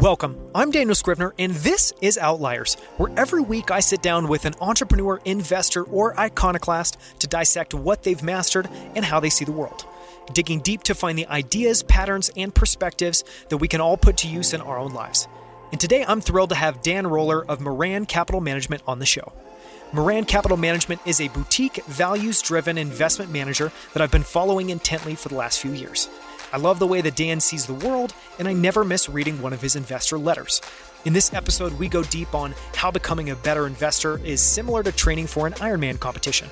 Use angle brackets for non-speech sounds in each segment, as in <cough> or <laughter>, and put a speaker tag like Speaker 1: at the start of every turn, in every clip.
Speaker 1: Welcome. I'm Daniel Scrivner, and this is Outliers, where every week I sit down with an entrepreneur, investor, or iconoclast to dissect what they've mastered and how they see the world. Digging deep to find the ideas, patterns, and perspectives that we can all put to use in our own lives. And today I'm thrilled to have Dan Roller of Maran Capital Management on the show. Maran Capital Management is a boutique, values driven investment manager that I've been following intently for the last few years. I love the way that Dan sees the world, and I never miss reading one of his investor letters. In this episode, we go deep on how becoming a better investor is similar to training for an Ironman competition,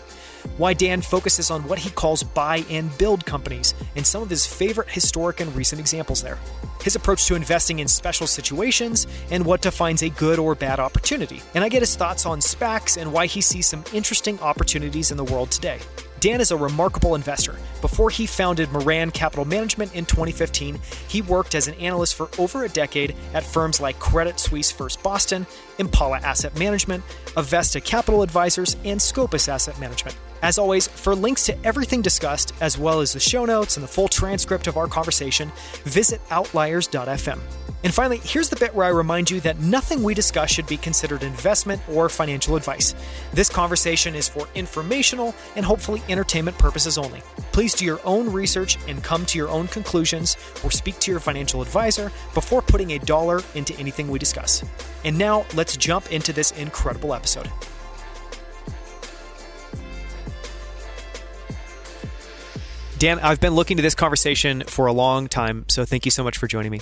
Speaker 1: why Dan focuses on what he calls buy and build companies, and some of his favorite historic and recent examples there, his approach to investing in special situations, and what defines a good or bad opportunity. And I get his thoughts on SPACs and why he sees some interesting opportunities in the world today. Dan is a remarkable investor. Before he founded Maran Capital Management in 2015, he worked as an analyst for over a decade at firms like Credit Suisse First Boston, Impala Asset Management, Avesta Capital Advisors, and Scopus Asset Management. As always, for links to everything discussed, as well as the show notes and the full transcript of our conversation, visit outliers.fm. And finally, here's the bit where I remind you that nothing we discuss should be considered investment or financial advice. This conversation is for informational and hopefully entertainment purposes only. Please do your own research and come to your own conclusions or speak to your financial advisor before putting a dollar into anything we discuss. And now, let's jump into this incredible episode. Dan, I've been looking to this conversation for a long time, so thank you so much for joining me.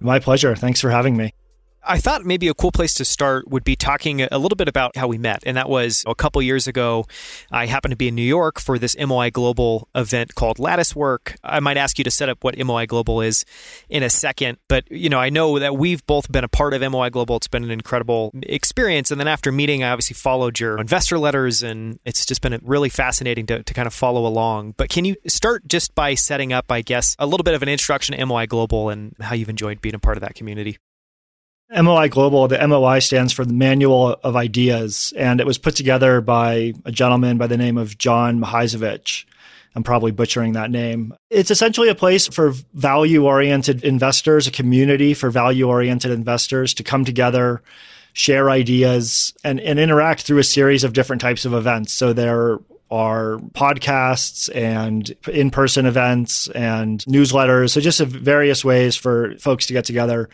Speaker 2: My pleasure. Thanks for having me.
Speaker 1: I thought maybe a cool place to start would be talking a little bit about how we met. And that was a couple years ago. I happened to be in New York for this MOI Global event called Lattice Work. I might ask you to set up what MOI Global is in a second. But, you know, I know that we've both been a part of MOI Global. It's been an incredible experience. And then after meeting, I obviously followed your investor letters and it's just been really fascinating to, to kind of follow along. But can you start just by setting up, I guess, a little bit of an introduction to MOI Global and how you've enjoyed being a part of that community?
Speaker 2: MOI Global, the MOI stands for the Manual of Ideas, and it was put together by a gentleman by the name of John Mihajlovic. I'm probably butchering that name. It's essentially a place for value oriented investors, a community for value oriented investors to come together, share ideas, and, and interact through a series of different types of events. So there are podcasts and in person events and newsletters. So just various ways for folks to get together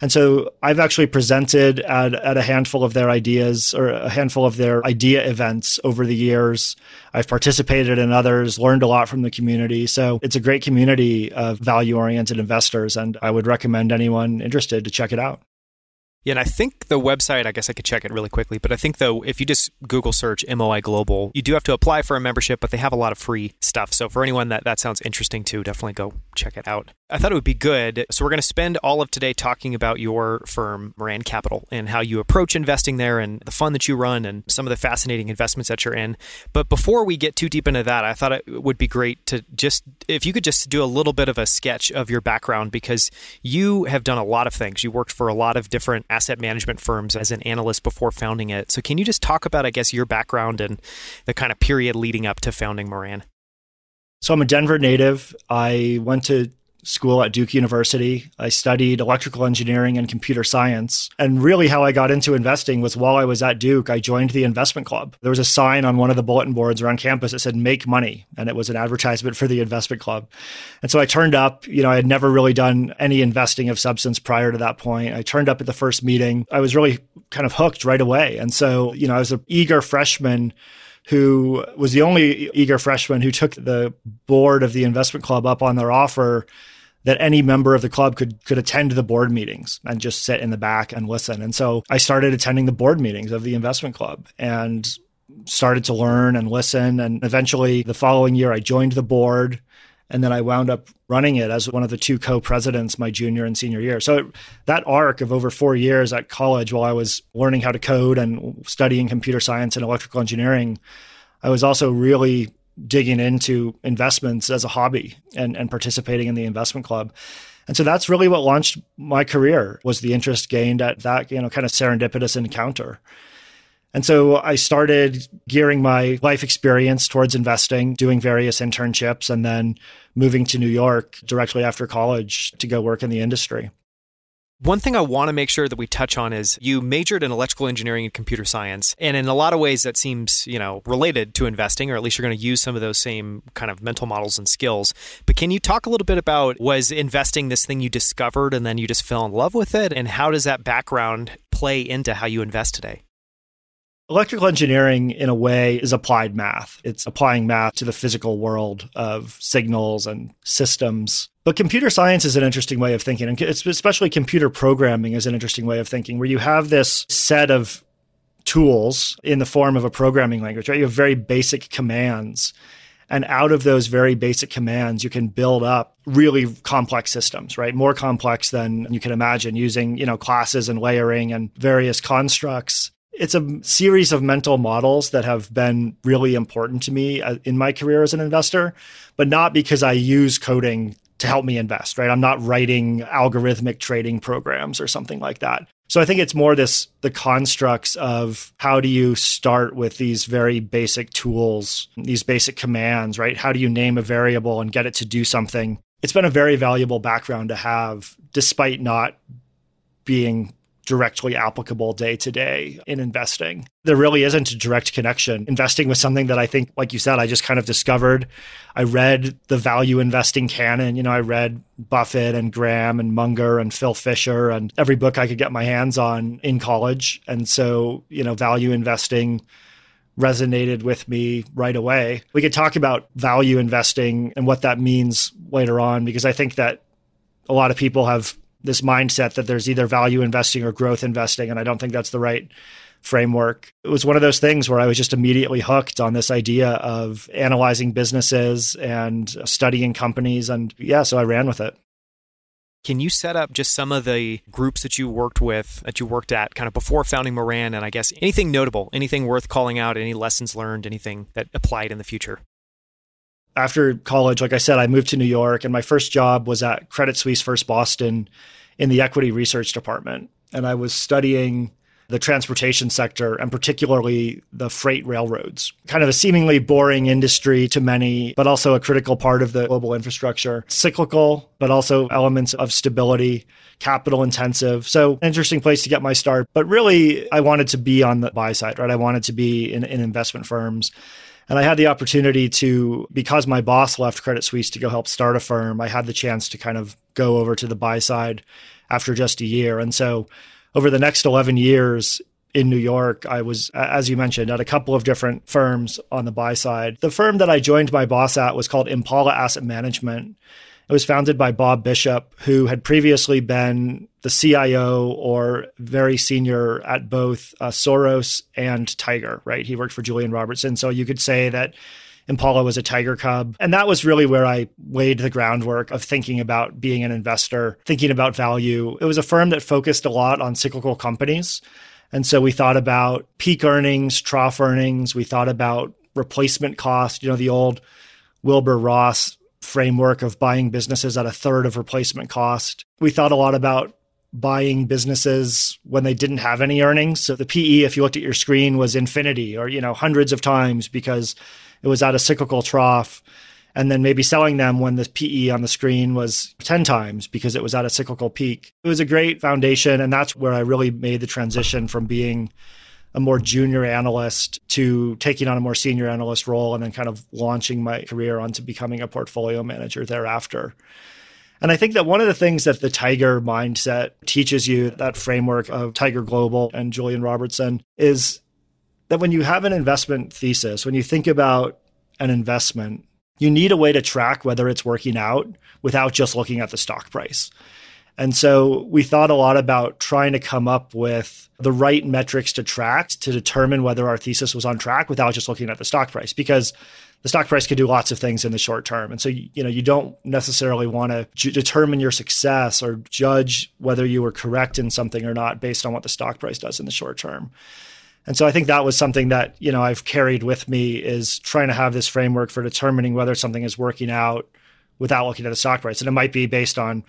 Speaker 2: and so I've actually presented at, at a handful of their ideas or a handful of their idea events over the years. I've participated in others, learned a lot from the community. So it's a great community of value oriented investors. And I would recommend anyone interested to check it out.
Speaker 1: Yeah, and I think the website, I guess I could check it really quickly, but I think though, if you just Google search MOI Global, you do have to apply for a membership, but they have a lot of free stuff. So for anyone that that sounds interesting to, definitely go check it out. I thought it would be good. So we're going to spend all of today talking about your firm, Maran Capital, and how you approach investing there and the fund that you run and some of the fascinating investments that you're in. But before we get too deep into that, I thought it would be great to just, if you could just do a little bit of a sketch of your background because you have done a lot of things. You worked for a lot of different asset management firms as an analyst before founding it. So can you just talk about, I guess, your background and the kind of period leading up to founding Maran?
Speaker 2: So I'm a Denver native. I went to school at Duke University. I studied electrical engineering and computer science. And really, how I got into investing was while I was at Duke, I joined the investment club. There was a sign on one of the bulletin boards around campus that said, Make money. And it was an advertisement for the investment club. And so I turned up. You know, I had never really done any investing of substance prior to that point. I turned up at the first meeting. I was really kind of hooked right away. And so, you know, I was an eager freshman who was the only eager freshman who took the board of the investment club up on their offer that any member of the club could could attend the board meetings and just sit in the back and listen. And so I started attending the board meetings of the investment club and started to learn and listen. And eventually, the following year, I joined the board. And then I wound up running it as one of the two co presidents my junior and senior year. So it, that arc of over four years at college while I was learning how to code and studying computer science and electrical engineering, I was also really digging into investments as a hobby and, and participating in the investment club. And so that's really what launched my career was the interest gained at that, you know, kind of serendipitous encounter. And so I started gearing my life experience towards investing, doing various internships, and then moving to New York directly after college to go work in the industry.
Speaker 1: One thing I want to make sure that we touch on is you majored in electrical engineering and computer science. And in a lot of ways, that seems, you know, related to investing, or at least you're going to use some of those same kind of mental models and skills. But can you talk a little bit about was investing this thing you discovered and then you just fell in love with it? And how does that background play into how you invest today?
Speaker 2: Electrical engineering, in a way, is applied math. It's applying math to the physical world of signals and systems. But computer science is an interesting way of thinking, and especially computer programming is an interesting way of thinking, where you have this set of tools in the form of a programming language, right? You have very basic commands. And out of those very basic commands, you can build up really complex systems, right? More complex than you can imagine using, you know, classes and layering and various constructs it's a series of mental models that have been really important to me uh, in my career as an investor, but not because I use coding to help me invest, right? I'm not writing algorithmic trading programs or something like that. So I think it's more this the constructs of how do you start with these very basic tools, these basic commands, right? How do you name a variable and get it to do something? It's been a very valuable background to have despite not being directly applicable day to day in investing. There really isn't a direct connection. Investing was something that I think, like you said, I just kind of discovered. I read the value investing canon. You know, I read Buffett and Graham and Munger and Phil Fisher and every book I could get my hands on in college. And so, you know, value investing resonated with me right away. We could talk about value investing and what that means later on because I think that a lot of people have this mindset that there's either value investing or growth investing. And I don't think that's the right framework. It was one of those things where I was just immediately hooked on this idea of analyzing businesses and studying companies. And yeah, so I ran with it.
Speaker 1: Can you set up just some of the groups that you worked with, that you worked at kind of before founding Maran? And I guess anything notable, anything worth calling out, any lessons learned, anything that applied in the future?
Speaker 2: after college, like I said, I moved to New York, and my first job was at Credit Suisse First Boston in the equity research department. And I was studying the transportation sector and particularly the freight railroads. Kind of a seemingly boring industry to many, but also a critical part of the global infrastructure. Cyclical, but also elements of stability, capital intensive. So, interesting place to get my start. But really, I wanted to be on the buy side, right? I wanted to be in, in investment firms. And I had the opportunity to, because my boss left Credit Suisse to go help start a firm, I had the chance to kind of go over to the buy side after just a year. And so over the next 11 years in New York, I was, as you mentioned, at a couple of different firms on the buy side. The firm that I joined my boss at was called Impala Asset Management. It was founded by Bob Bishop, who had previously been the CIO or very senior at both uh, Soros and Tiger, right? He worked for Julian Robertson. So you could say that Impala was a tiger cub. And that was really where I laid the groundwork of thinking about being an investor, thinking about value. It was a firm that focused a lot on cyclical companies. And so we thought about peak earnings, trough earnings. We thought about replacement cost, you know, the old Wilbur Ross framework of buying businesses at a third of replacement cost. We thought a lot about buying businesses when they didn't have any earnings. So the PE, if you looked at your screen, was infinity or, you know, hundreds of times because it was at a cyclical trough. And then maybe selling them when the PE on the screen was 10 times because it was at a cyclical peak. It was a great foundation. And that's where I really made the transition from being a more junior analyst to taking on a more senior analyst role and then kind of launching my career onto becoming a portfolio manager thereafter. And I think that one of the things that the Tiger mindset teaches you, that framework of Tiger Global and Julian Robertson, is that when you have an investment thesis, when you think about an investment, you need a way to track whether it's working out without just looking at the stock price. And so we thought a lot about trying to come up with the right metrics to track to determine whether our thesis was on track without just looking at the stock price because the stock price could do lots of things in the short term. And so, you know, you don't necessarily want to j- determine your success or judge whether you were correct in something or not based on what the stock price does in the short term. And so I think that was something that, you know, I've carried with me is trying to have this framework for determining whether something is working out without looking at the stock price. And it might be based on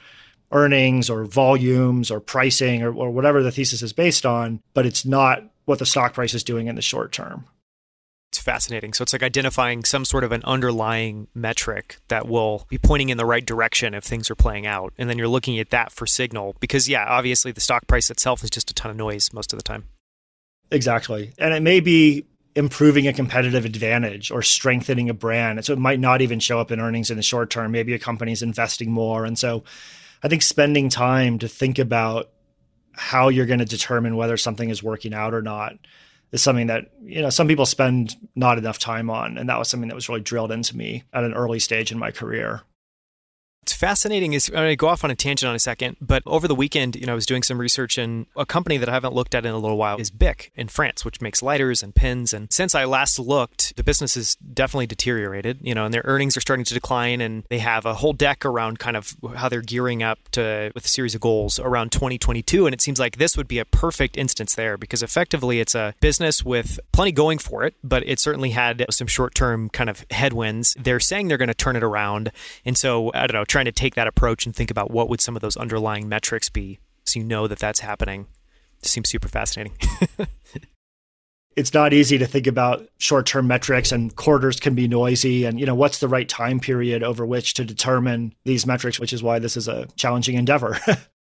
Speaker 2: earnings or volumes or pricing or, or whatever the thesis is based on, but it's not what the stock price is doing in the short term It's
Speaker 1: fascinating. So it's like identifying some sort of an underlying metric that will be pointing in the right direction if things are playing out. And then you're looking at that for signal because, yeah, obviously the stock price itself is just a ton of noise most of the time.
Speaker 2: Exactly. And it may be improving a competitive advantage or strengthening a brand. So it might not even show up in earnings in the short term. Maybe a company's investing more. And so I think spending time to think about how you're going to determine whether something is working out or not is something that you know some people spend not enough time on and that was something that was really drilled into me at an early stage in my career
Speaker 1: it's fascinating is I'm going to go off on a tangent on a second, but over the weekend, you know, I was doing some research and a company that I haven't looked at in a little while is Bic in France, which makes lighters and pins. And since I last looked, the business has definitely deteriorated, you know, and their earnings are starting to decline and they have a whole deck around kind of how they're gearing up to with a series of goals around 2022. And it seems like this would be a perfect instance there because effectively it's a business with plenty going for it, but it certainly had some short term kind of headwinds. They're saying they're going to turn it around. And so, I don't know, trying to take that approach and think about what would some of those underlying metrics be so you know that that's happening. It seems super fascinating. <laughs>
Speaker 2: It's not easy to think about short-term metrics and quarters can be noisy and you know what's the right time period over which to determine these metrics which is why this is a challenging endeavor <laughs>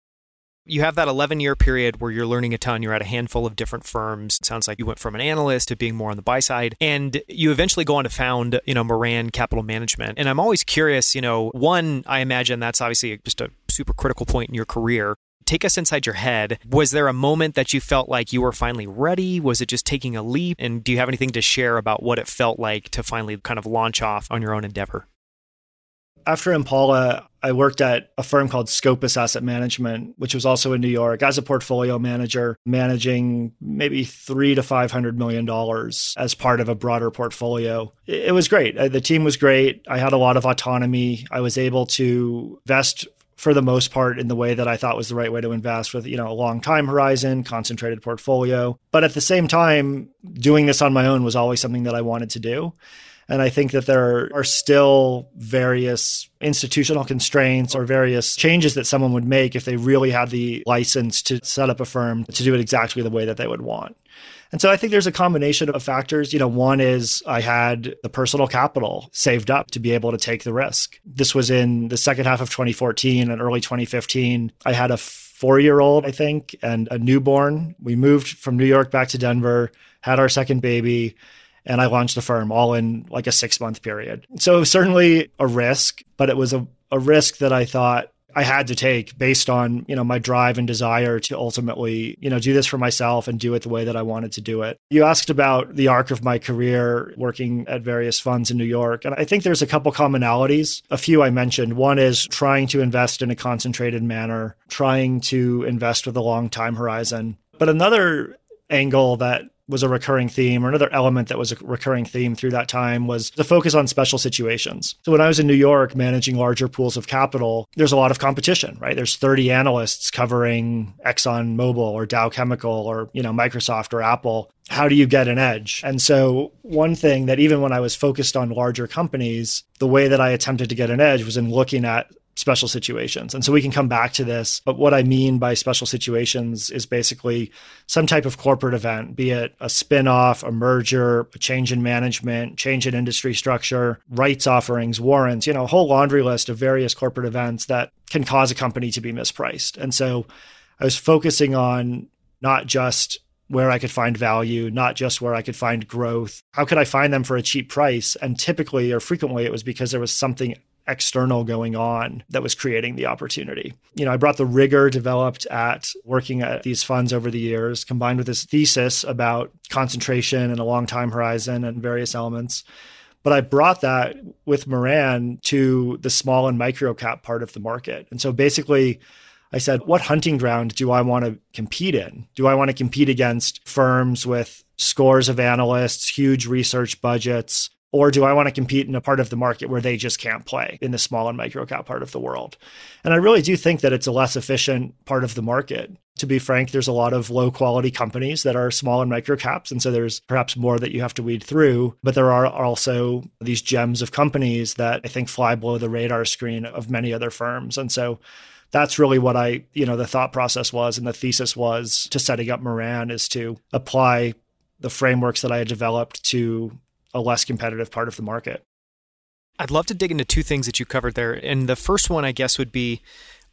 Speaker 1: you have that 11 year period where you're learning a ton. You're at a handful of different firms. It sounds like you went from an analyst to being more on the buy side. And you eventually go on to found, you know, Maran Capital Management. And I'm always curious, you know, one, I imagine that's obviously just a super critical point in your career. Take us inside your head. Was there a moment that you felt like you were finally ready? Was it just taking a leap? And do you have anything to share about what it felt like to finally kind of launch off on your own endeavor?
Speaker 2: After Impala, I worked at a firm called Scopus Asset Management, which was also in New York as a portfolio manager, managing maybe three to five hundred million dollars as part of a broader portfolio. It was great. Uh, the team was great. I had a lot of autonomy. I was able to invest for the most part in the way that I thought was the right way to invest with, you know, a long time horizon, concentrated portfolio. But at the same time, doing this on my own was always something that I wanted to do. And I think that there are still various institutional constraints or various changes that someone would make if they really had the license to set up a firm to do it exactly the way that they would want. And so I think there's a combination of factors. You know, one is I had the personal capital saved up to be able to take the risk. This was in the second half of 2014 and early 2015. I had a four year old, I think, and a newborn. We moved from New York back to Denver, had our second baby and I launched the firm all in like a six month period. So certainly a risk, but it was a, a risk that I thought I had to take based on, you know, my drive and desire to ultimately, you know, do this for myself and do it the way that I wanted to do it. You asked about the arc of my career working at various funds in New York. And I think there's a couple commonalities. A few I mentioned. One is trying to invest in a concentrated manner, trying to invest with a long time horizon. But another angle that was a recurring theme, or another element that was a recurring theme through that time was the focus on special situations. So when I was in New York managing larger pools of capital, there's a lot of competition, right? There's 30 analysts covering Exxon Mobil or Dow Chemical or, you know, Microsoft or Apple. How do you get an edge? And so one thing that even when I was focused on larger companies, the way that I attempted to get an edge was in looking at special situations. And so we can come back to this. But what I mean by special situations is basically some type of corporate event, be it a spin-off, a merger, a change in management, change in industry structure, rights offerings, warrants, you know, a whole laundry list of various corporate events that can cause a company to be mispriced. And so I was focusing on not just where I could find value, not just where I could find growth. How could I find them for a cheap price? And typically or frequently it was because there was something external going on that was creating the opportunity. You know, I brought the rigor developed at working at these funds over the years, combined with this thesis about concentration and a long time horizon and various elements. But I brought that with Maran to the small and micro cap part of the market. And so basically, I said, what hunting ground do I want to compete in? Do I want to compete against firms with scores of analysts, huge research budgets, or do I want to compete in a part of the market where they just can't play in the small and micro cap part of the world? And I really do think that it's a less efficient part of the market. To be frank, there's a lot of low quality companies that are small and micro caps. And so there's perhaps more that you have to weed through. But there are also these gems of companies that I think fly below the radar screen of many other firms. And so that's really what I, you know, the thought process was and the thesis was to setting up Maran is to apply the frameworks that I had developed to a less competitive part of the market.
Speaker 1: I'd love to dig into two things that you covered there. And the first one, I guess, would be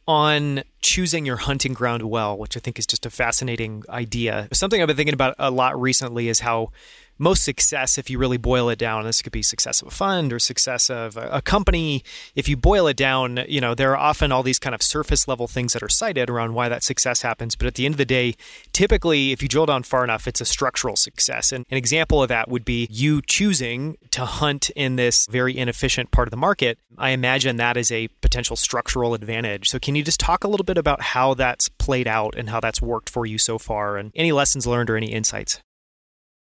Speaker 1: on choosing your hunting ground well, which I think is just a fascinating idea. Something I've been thinking about a lot recently is how most success, if you really boil it down, this could be success of a fund or success of a, company. If you boil it down, you know, there are often all these kind of surface level things that are cited around why that success happens. But at the end of the day, typically, if you drill down far enough, it's a structural success. And an example of that would be you choosing to hunt in this very inefficient part of the market. I imagine that is a potential structural advantage. So, can you just talk a little bit about how that's played out and how that's worked for you so far and any lessons learned or any insights?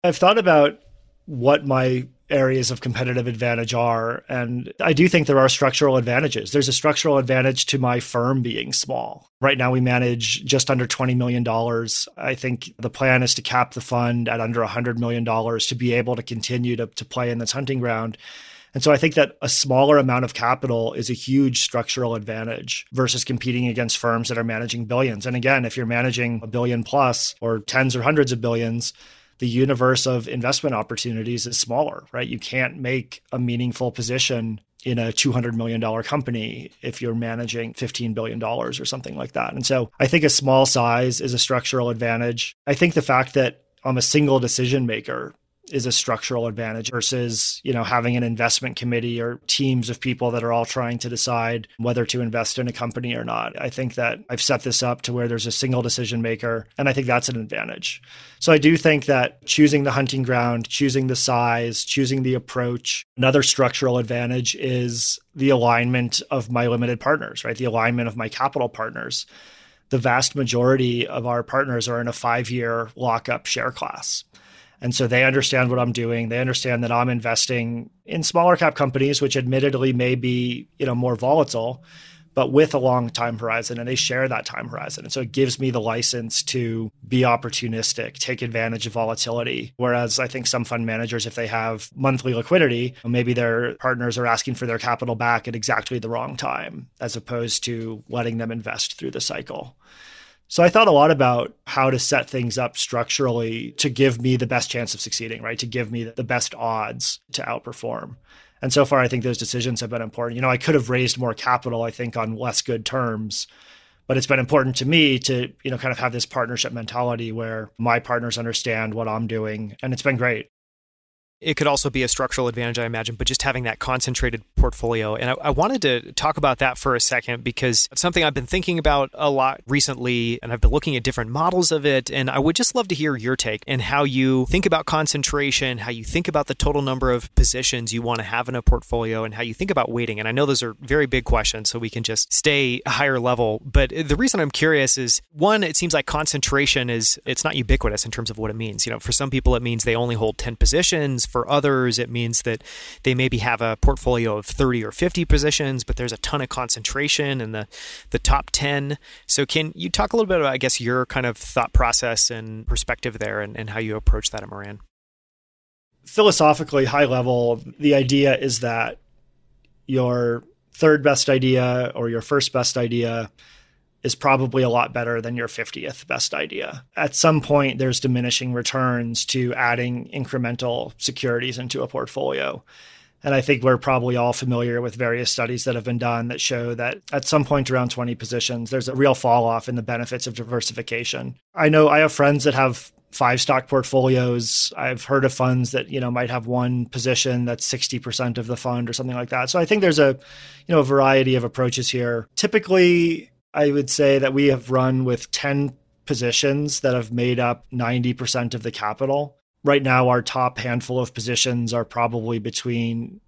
Speaker 2: I've thought about what my areas of competitive advantage are. And I do think there are structural advantages. There's a structural advantage to my firm being small. Right now, we manage just under $20 million. I think the plan is to cap the fund at under $100 million to be able to continue to, to play in this hunting ground. And so I think that a smaller amount of capital is a huge structural advantage versus competing against firms that are managing billions. And again, if you're managing a billion plus or tens or hundreds of billions, the universe of investment opportunities is smaller, right? You can't make a meaningful position in a $200 million company if you're managing $15 billion or something like that. And so I think a small size is a structural advantage. I think the fact that I'm a single decision maker is a structural advantage versus you know having an investment committee or teams of people that are all trying to decide whether to invest in a company or not. I think that i've set this up to where there's a single decision maker and i think that's an advantage. So i do think that choosing the hunting ground choosing the size choosing the approach another structural advantage is the alignment of my limited partners right? The alignment of my capital partners. The vast majority of our partners are in a five year lockup share class and so they understand what I'm doing. They understand that I'm investing in smaller cap companies, which admittedly may be, you know, more volatile, but with a long time horizon. And they share that time horizon. And so it gives me the license to be opportunistic, take advantage of volatility. Whereas I think some fund managers, if they have monthly liquidity, maybe their partners are asking for their capital back at exactly the wrong time, as opposed to letting them invest through the cycle. So I thought a lot about how to set things up structurally to give me the best chance of succeeding, right? To give me the best odds to outperform. And so far, I think those decisions have been important. You know, I could have raised more capital, I think, on less good terms, but it's been important to me to, you know, kind of have this partnership mentality where my partners understand what I'm doing. And it's been great.
Speaker 1: It could also be a structural advantage, I imagine, but just having that concentrated portfolio. And I, I, wanted to talk about that for a second because it's something I've been thinking about a lot recently, and I've been looking at different models of it. And I would just love to hear your take and how you think about concentration, how you think about the total number of positions you want to have in a portfolio, and how you think about weighting. And I know those are very big questions, so we can just stay higher level. But the reason I'm curious is one, it seems like concentration is it's not ubiquitous in terms of what it means. You know, for some people, it means they only hold 10 positions for others, it means that they maybe have a portfolio of 30 or 50 positions, but there's a ton of concentration in the, the top 10. So, can you talk a little bit about, I guess, your kind of thought process and perspective there and, and how you approach that at Maran?
Speaker 2: Philosophically, high level, the idea is that your third best idea or your first best idea is probably a lot better than your 50th best idea. At some point, there's diminishing returns to adding incremental securities into a portfolio. And I think we're probably all familiar with various studies that have been done that show that at some point around 20 positions, there's a real fall off in the benefits of diversification. I know I have friends that have five stock portfolios. I've heard of funds that, you know, might have one position that's 60% of the fund or something like that. So I think there's a, you know, a variety of approaches here. Typically, I would say that we have run with 10 positions that have made up 90% of the capital. Right now, our top handful of positions are probably between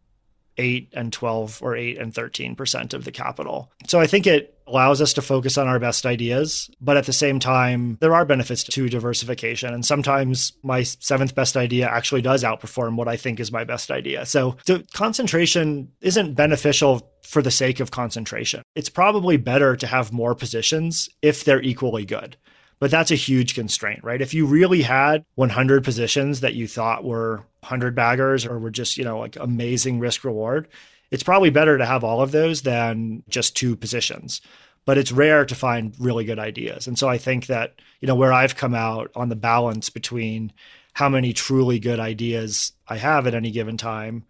Speaker 2: 8 and 12 or 8 and 13% of the capital. So I think it allows us to focus on our best ideas, but at the same time, there are benefits to diversification. And sometimes my seventh best idea actually does outperform what I think is my best idea. So the concentration isn't beneficial for the sake of concentration. It's probably better to have more positions if they're equally good. But that's a huge constraint, right? If you really had 100 positions that you thought were 100 baggers or were just, you know, like amazing risk reward, it's probably better to have all of those than just two positions. But it's rare to find really good ideas. And so I think that, you know, where I've come out on the balance between how many truly good ideas I have at any given time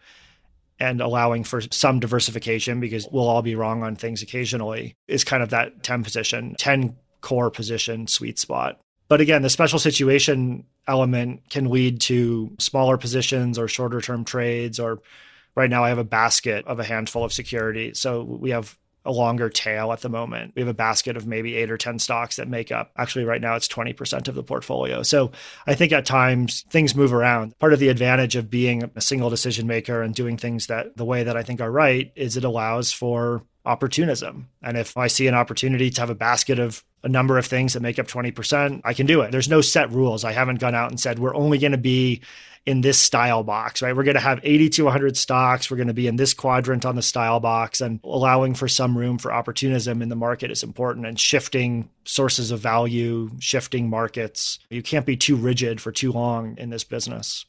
Speaker 2: and allowing for some diversification because we'll all be wrong on things occasionally is kind of that 10 position, 10 core position sweet spot. But again, the special situation element can lead to smaller positions or shorter term trades. Or right now, I have a basket of a handful of securities. So we have a longer tail at the moment. We have a basket of maybe eight or 10 stocks that make up, actually, right now it's 20% of the portfolio. So I think at times things move around. Part of the advantage of being a single decision maker and doing things that the way that I think are right is it allows for opportunism. And if I see an opportunity to have a basket of a number of things that make up 20%, I can do it. There's no set rules. I haven't gone out and said we're only going to be in this style box, right? We're going to have 80 to 100 stocks. We're going to be in this quadrant on the style box and allowing for some room for opportunism in the market is important and shifting sources of value, shifting markets. You can't be too rigid for too long in this business.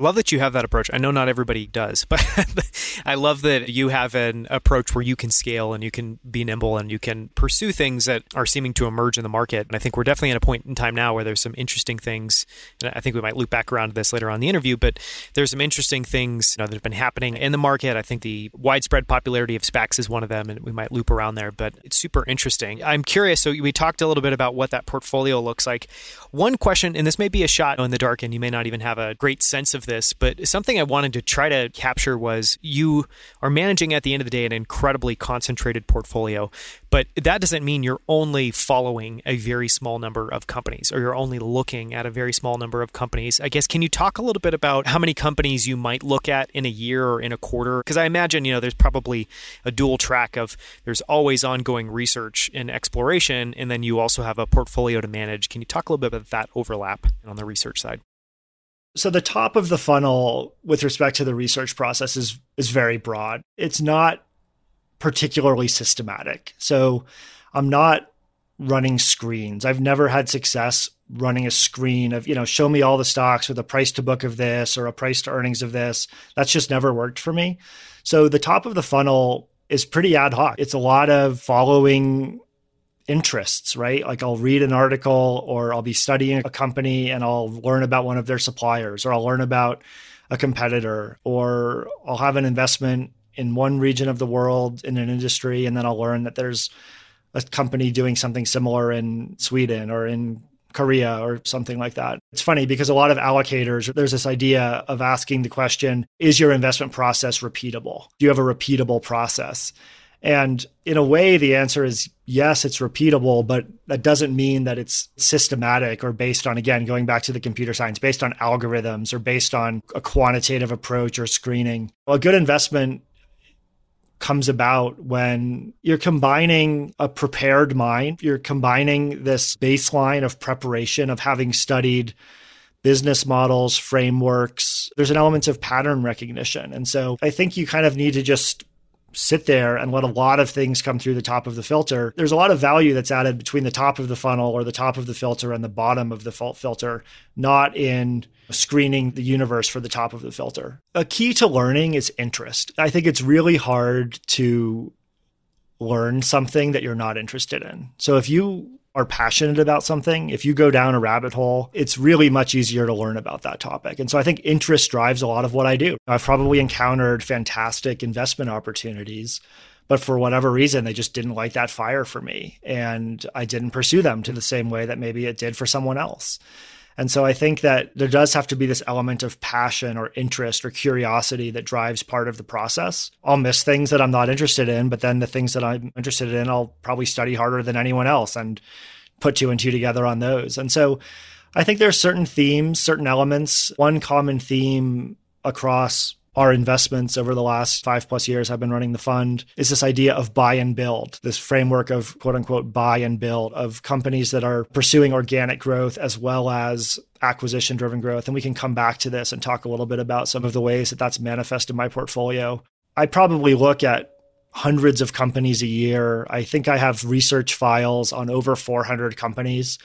Speaker 1: Love that you have that approach. I know not everybody does, but <laughs> I love that you have an approach where you can scale and you can be nimble and you can pursue things that are seeming to emerge in the market. And I think we're definitely at a point in time now where there's some interesting things. And I think we might loop back around to this later on in the interview, but there's some interesting things you know, that have been happening in the market. I think the widespread popularity of SPACs is one of them, and we might loop around there, but it's super interesting. I'm curious. So we talked a little bit about what that portfolio looks like. One question, and this may be a shot in the dark, and you may not even have a great sense of this, but something I wanted to try to capture was you are managing at the end of the day an incredibly concentrated portfolio, but that doesn't mean you're only following a very small number of companies or you're only looking at a very small number of companies. I guess, can you talk a little bit about how many companies you might look at in a year or in a quarter? Because I imagine, you know, there's probably a dual track of there's always ongoing research and exploration, and then you also have a portfolio to manage. Can you talk a little bit about that overlap on the research side?
Speaker 2: So the top of the funnel with respect to the research process is is very broad. It's not particularly systematic. So I'm not running screens. I've never had success running a screen of, you know, show me all the stocks with a price to book of this or a price to earnings of this. That's just never worked for me. So the top of the funnel is pretty ad hoc. It's a lot of following interests, right? Like I'll read an article or I'll be studying a company and I'll learn about one of their suppliers or I'll learn about a competitor or I'll have an investment in one region of the world in an industry and then I'll learn that there's a company doing something similar in Sweden or in Korea or something like that. It's funny because a lot of allocators, there's this idea of asking the question, is your investment process repeatable? Do you have a repeatable process? And in a way, the answer is yes, it's repeatable, but that doesn't mean that it's systematic or based on, again, going back to the computer science, based on algorithms or based on a quantitative approach or screening. A good investment comes about when you're combining a prepared mind, you're combining this baseline of preparation of having studied business models, frameworks. There's an element of pattern recognition. And so I think you kind of need to just sit there and let a lot of things come through the top of the filter, there's a lot of value that's added between the top of the funnel or the top of the filter and the bottom of the fault filter, not in screening the universe for the top of the filter. A key to learning is interest. I think it's really hard to learn something that you're not interested in. So if you are passionate about something, if you go down a rabbit hole, it's really much easier to learn about that topic. And so I think interest drives a lot of what I do. I've probably encountered fantastic investment opportunities, but for whatever reason, they just didn't light that fire for me. And I didn't pursue them to the same way that maybe it did for someone else. And so I think that there does have to be this element of passion or interest or curiosity that drives part of the process. I'll miss things that I'm not interested in, but then the things that I'm interested in, I'll probably study harder than anyone else and put two and two together on those. And so I think there are certain themes, certain elements. One common theme across our investments over the last five plus years I've been running the fund is this idea of buy and build, this framework of quote unquote buy and build of companies that are pursuing organic growth as well as acquisition driven growth. And we can come back to this and talk a little bit about some of the ways that that's manifest in my portfolio. I probably look at hundreds of companies a year. I think I have research files on over 400 companies.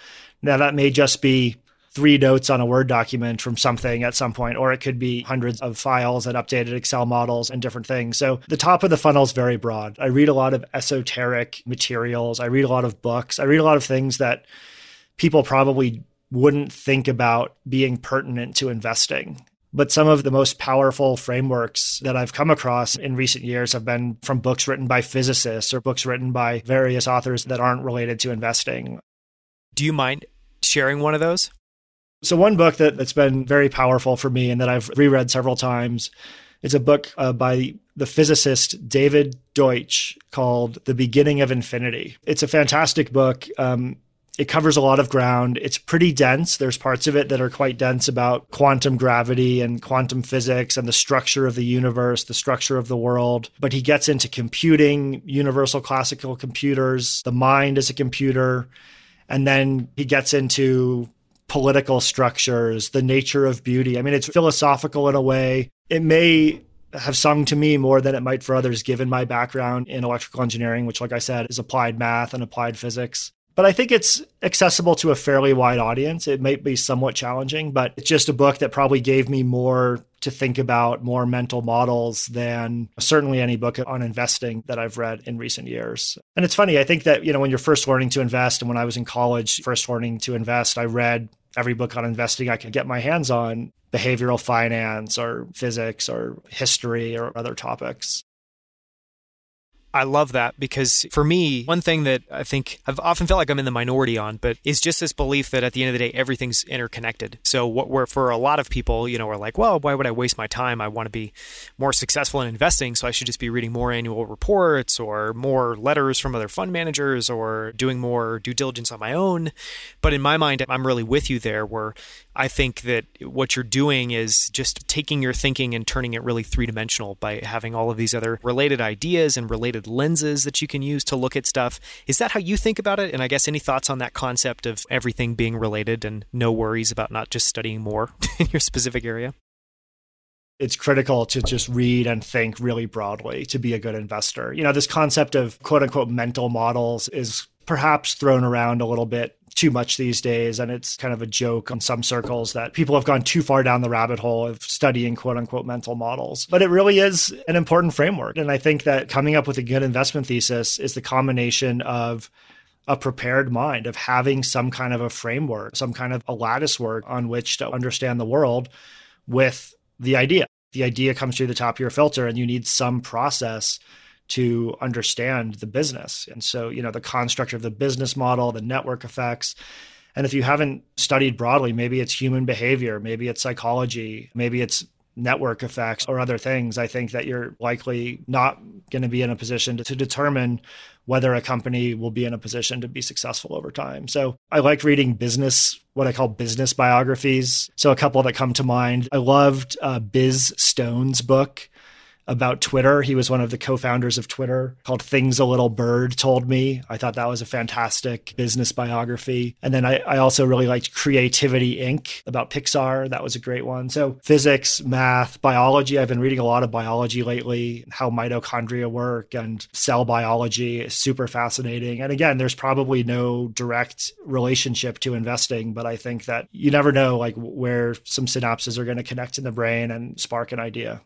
Speaker 2: Now, that may just be three notes on a Word document from something at some point, or it could be hundreds of files and updated Excel models and different things. So the top of the funnel is very broad. I read a lot of esoteric materials. I read a lot of books. I read a lot of things that people probably wouldn't think about being pertinent to investing. But some of the most powerful frameworks that I've come across in recent years have been from books written by physicists or books written by various authors that aren't related to investing.
Speaker 1: Do you mind sharing one of those?
Speaker 2: So, one book that, that's been very powerful for me and that I've reread several times is a book uh, by the physicist David Deutsch called The Beginning of Infinity. It's a fantastic book. Um, it covers a lot of ground. It's pretty dense. There's parts of it that are quite dense about quantum gravity and quantum physics and the structure of the universe, the structure of the world. But he gets into computing, universal classical computers, the mind as a computer. And then he gets into political structures, the nature of beauty. I mean, it's philosophical in a way. It may have sung to me more than it might for others, given my background in electrical engineering, which, like I said, is applied math and applied physics but I think it's accessible to a fairly wide audience. It might be somewhat challenging, but it's just a book that probably gave me more to think about, more mental models than certainly any book on investing that I've read in recent years. And it's funny, I think that, you know, when you're first learning to invest and when I was in college, first learning to invest, I read every book on investing I could get my hands on behavioral finance or physics or history or other topics.
Speaker 1: I love that because for me, one thing that I think I've often felt like I'm in the minority on, but is just this belief that at the end of the day, everything's interconnected. So what we're for a lot of people, you know, are like, well, why would I waste my time? I want to be more successful in investing, so I should just be reading more annual reports or more letters from other fund managers or doing more due diligence on my own. But in my mind, I'm really with you there, where I think that what you're doing is just taking your thinking and turning it really three dimensional by having all of these other related ideas and related lenses that you can use to look at stuff. Is that how you think about it? And I guess any thoughts on that concept of everything being related and no worries about not just studying more <laughs> in your specific area?
Speaker 2: it's critical to just read and think really broadly to be a good investor. You know, this concept of quote unquote mental models is perhaps thrown around a little bit too much these days. And it's kind of a joke in some circles that people have gone too far down the rabbit hole of studying quote unquote mental models. But it really is an important framework. And I think that coming up with a good investment thesis is the combination of a prepared mind, of having some kind of a framework, some kind of a lattice work on which to understand the world with the idea. The idea comes through the top of your filter, and you need some process to understand the business. And so, you know, the construct of the business model, the network effects. And if you haven't studied broadly, maybe it's human behavior, maybe it's psychology, maybe it's network effects or other things, I think that you're likely not going to be in a position to, to, determine whether a company will be in a position to be successful over time. So I like reading business, what I call business biographies. So a couple that come to mind. I loved uh, Biz Stone's book about Twitter. He was one of the co founders of Twitter called Things a Little Bird Told Me. I thought that was a fantastic business biography. And then I, I also really liked Creativity Inc. about Pixar. That was a great one. So physics, math, biology. I've been reading a lot of biology lately, how mitochondria work and cell biology is super fascinating. And again, there's probably no direct relationship to investing, but I think that you never know like where some synapses are going to connect in the brain and spark an idea.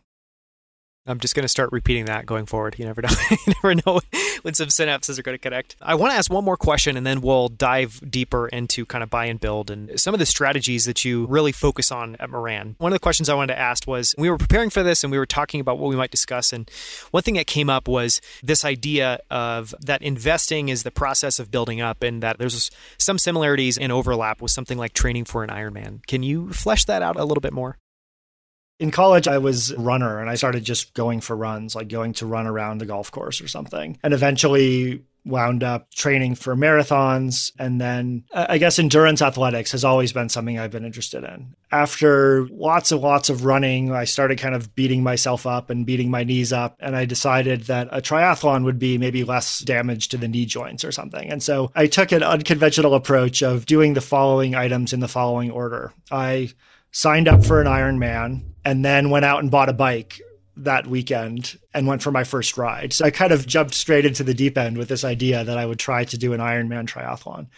Speaker 1: I'm just going to start repeating that going forward. You never <laughs> know. you never know when some synapses are going to connect. I want to ask one more question and then we'll dive deeper into kind of buy and build and some of the strategies that you really focus on at Maran. One of the questions I wanted to ask was we were preparing for this and we were talking about what we might discuss. And one thing that came up was this idea of that investing is the process of building up and that there's some similarities and overlap with something like training for an Ironman. Can you flesh that out a little bit more?
Speaker 2: In college, I was a runner and I started just going for runs, like going to run around the golf course or something. And eventually wound up training for marathons. And then I guess endurance athletics has always been something I've been interested in. After lots and lots of running, I started kind of beating myself up and beating my knees up. And I decided that a triathlon would be maybe less damage to the knee joints or something. And so I took an unconventional approach of doing the following items in the following order. I signed up for an Ironman and then went out and bought a bike that weekend and went for my first ride. So I kind of jumped straight into the deep end with this idea that I would try to do an Ironman triathlon.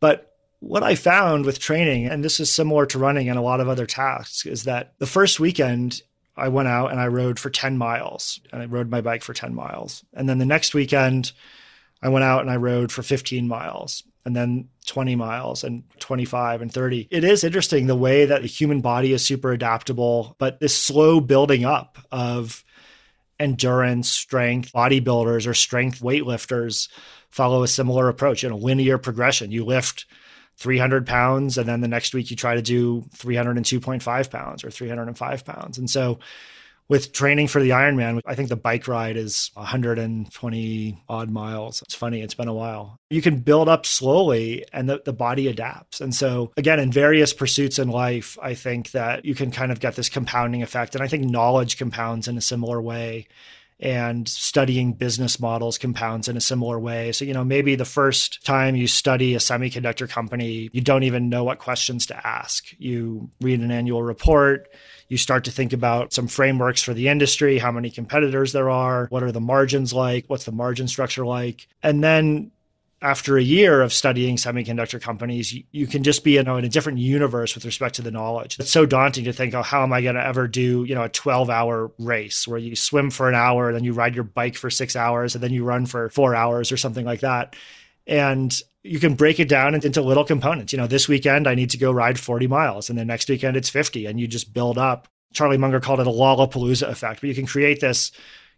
Speaker 2: But what I found with training, and this is similar to running and a lot of other tasks, is that the first weekend I went out and I rode for 10 miles and I rode my bike for 10 miles. And then the next weekend, I went out and I rode for 15 miles. and then 20 miles and 25 and 30. It is interesting the way that the human body is super adaptable, but this slow building up of endurance, strength, bodybuilders or strength weightlifters follow a similar approach in a linear progression. You lift 300 pounds and then the next week you try to do 302.5 pounds or 305 pounds. And so with training for the Ironman, I think the bike ride is 120 odd miles. It's funny, it's been a while. You can build up slowly and the, the body adapts. And so, again, in various pursuits in life, I think that you can kind of get this compounding effect. And I think knowledge compounds in a similar way and studying business models compounds in a similar way. So, you know, maybe the first time you study a semiconductor company, you don't even know what questions to ask. You read an annual report, you start to think about some frameworks for the industry, how many competitors there are, what are the margins like, what's the margin structure like. And then after a year of studying semiconductor companies, you, you can just be you know, in a different universe with respect to the knowledge. It's so daunting to think, oh, how am I going to ever do, you know, a 12 hour race where you swim for an hour, then you ride your bike for six hours, and then you run for four hours or something like that. And you can break it down into little components. You know, this weekend I need to go ride 40 miles, and the next weekend it's 50, and you just build up. Charlie Munger called it a Lollapalooza effect, but you can create this,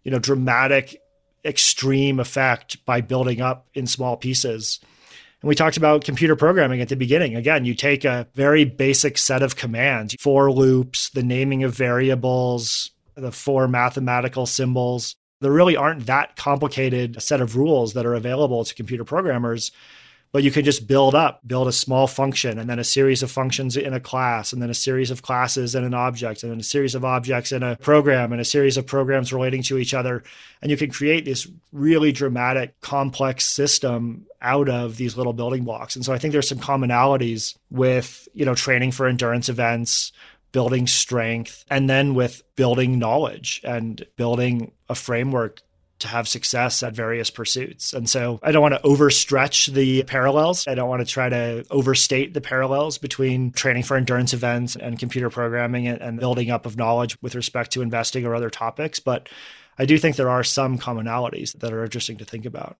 Speaker 2: you know, dramatic extreme effect by building up in small pieces. And we talked about computer programming at the beginning. Again, you take a very basic set of commands, for loops, the naming of variables, the four mathematical symbols. There really aren't that complicated set of rules that are available to computer programmers but you can just build up, build a small function and then a series of functions in a class and then a series of classes in an object and then a series of objects in a program and a series of programs relating to each other. And you can create this really dramatic, complex system out of these little building blocks. And so I think there's some commonalities with, you know, training for endurance events, building strength, and then with building knowledge and building a framework to have success at various pursuits. And so I don't want to overstretch the parallels. I don't want to try to overstate the parallels between training for endurance events and computer programming and building up of knowledge with respect to investing or other topics. But I do think there are some commonalities that are interesting to think about.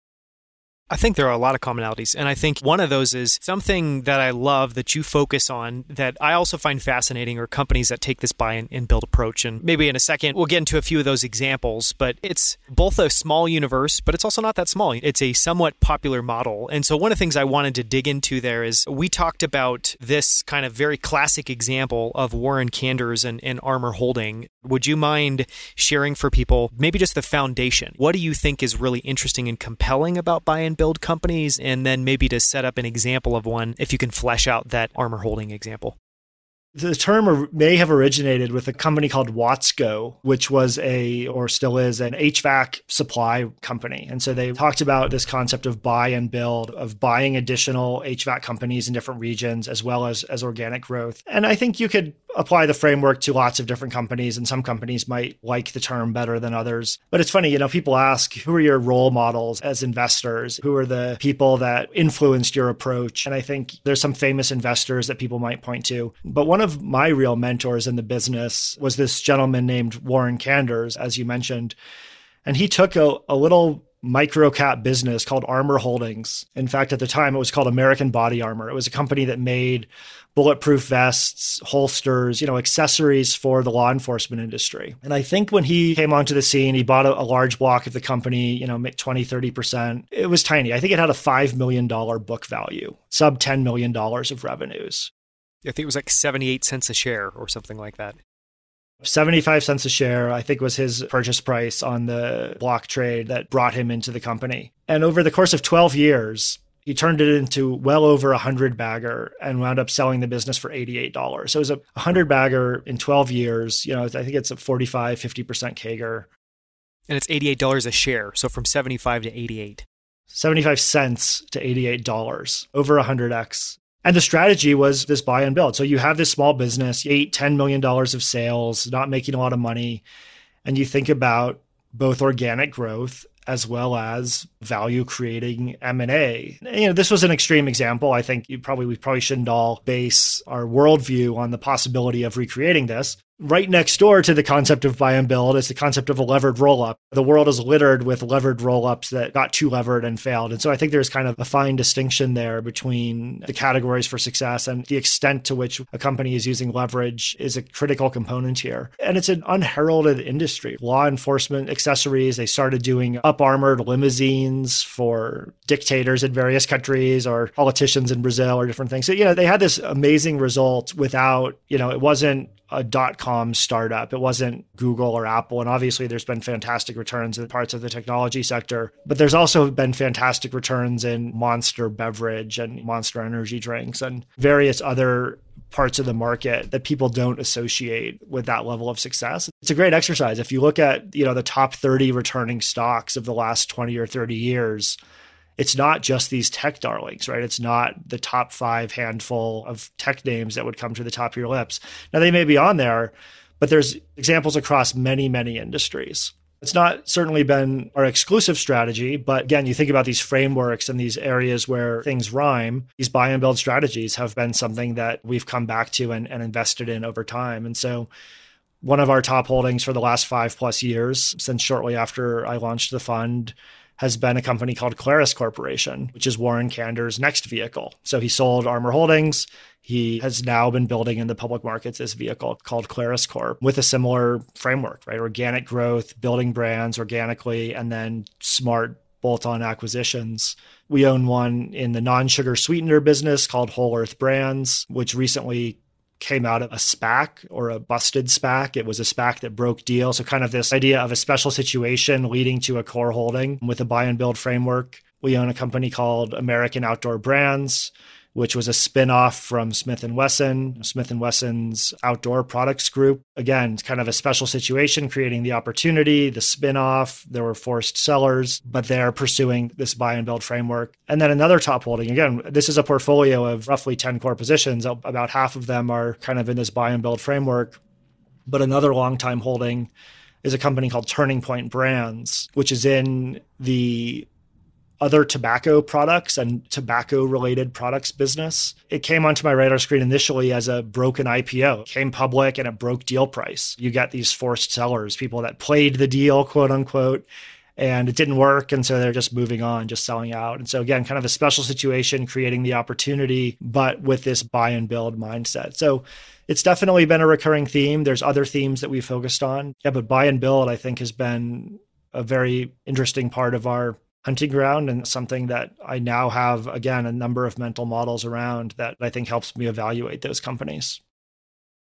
Speaker 1: I think there are a lot of commonalities. And I think one of those is something that I love that you focus on that I also find fascinating are companies that take this buy and, build approach. And maybe in a second, we'll get into a few of those examples, but it's both a small universe, but it's also not that small. It's a somewhat popular model. And so one of the things I wanted to dig into there is we talked about this kind of very classic example of Warren Kanders and, and Armor Holding. Would you mind sharing for people maybe just the foundation? What do you think is really interesting and compelling about buy and and build companies, and then maybe to set up an example of one if you can flesh out that Armor Holding example.
Speaker 2: The term may have originated with a company called Watsco, which was a, or still is, an HVAC supply company. And so they talked about this concept of buy and build, of buying additional HVAC companies in different regions, as well as, as organic growth. And I think you could apply the framework to lots of different companies, and some companies might like the term better than others. But it's funny, you know, people ask, who are your role models as investors? Who are the people that influenced your approach? And I think there's some famous investors that people might point to. But one of my real mentors in the business was this gentleman named Warren Kanders, as you mentioned. And he took a, a little micro cap business called Armor Holdings. In fact, at the time, it was called American Body Armor. It was a company that made bulletproof vests, holsters, you know, accessories for the law enforcement industry. And I think when he came onto the scene, he bought a, a large block of the company, you know, 20, 30%. It was tiny. I think it had a $5 million book value, sub $10 million of revenues.
Speaker 1: I think it was like 78 cents a share or something like that.
Speaker 2: 75 cents a share, I think was his purchase price on the block trade that brought him into the company. And over the course of 12 years, he turned it into well over a hundred bagger and wound up selling the business for $88. So it was a hundred bagger in 12 years. You know, I think it's a 45, 50% CAGR,
Speaker 1: And it's $88 a share. So from 75 to 88.
Speaker 2: 75 cents to $88 over 100x. And the strategy was this buy and build. So you have this small business, eight, $10 million of sales, not making a lot of money. And you think about both organic growth as well as value creating M&A. You know, this was an extreme example. I think you probably we probably shouldn't all base our worldview on the possibility of recreating this. Right next door to the concept of buy and build is the concept of a levered roll up. The world is littered with levered roll ups that got too levered and failed. And so I think there's kind of a fine distinction there between the categories for success and the extent to which a company is using leverage is a critical component here. And it's an unheralded industry. Law enforcement accessories, they started doing up armored limousines for dictators in various countries or politicians in Brazil or different things. So, you know, they had this amazing result without, you know, it wasn't a dot com startup. It wasn't Google or Apple. And obviously, there's been fantastic returns in parts of the technology sector, but there's also been fantastic returns in Monster beverage and Monster energy drinks and various other parts of the market that people don't associate with that level of success. It's a great exercise. If you look at, you know, the top 30 returning stocks of the last 20 or 30 years, it's not just these tech darlings, right? It's not the top five handful of tech names that would come to the top of your lips. Now, they may be on there, but there's examples across many, many industries. It's not certainly been our exclusive strategy, but again, you think about these frameworks and these areas where things rhyme, these buy and build strategies have been something that we've come back to and, and invested in over time. And so, one of our top holdings for the last five plus years, since shortly after I launched the fund, has been a company called Clarus Corporation, which is Warren Kander's next vehicle. So he sold Armor Holdings. He has now been building in the public markets this vehicle called Clarus Corp with a similar framework, right? Organic growth, building brands organically, and then smart bolt on acquisitions. We own one in the non sugar sweetener business called Whole Earth Brands, which recently came out of a SPAC or a busted SPAC. It was a SPAC that broke deal. So, kind of this idea of a special situation leading to a core holding with a buy and build framework. We own a company called American Outdoor Brands, which was a spin-off from Smith & Wesson, Smith & Wesson's outdoor products group. Again, kind of a special situation creating the opportunity, the spin-off, there were forced sellers, but they're pursuing this buy and build framework. And then another top holding. Again, this is a portfolio of roughly 10 core positions. About half of them are kind of in this buy and build framework. But another long time holding is a company called Turning Point Brands, which is in the other tobacco products and tobacco related products business. It came onto my radar screen initially as a broken IPO. It came public and it broke deal price. You get these forced sellers, people that played the deal, quote unquote, and it didn't work. And so they're just moving on, just selling out. And so, again, kind of a special situation, creating the opportunity, but with this buy and build mindset. So, it's definitely been a recurring theme. There's other themes that we focused on. Yeah, but buy and build, I think, has been a very interesting part of our hunting ground and something that I now have, again, a number of mental models around that I think helps me evaluate those companies.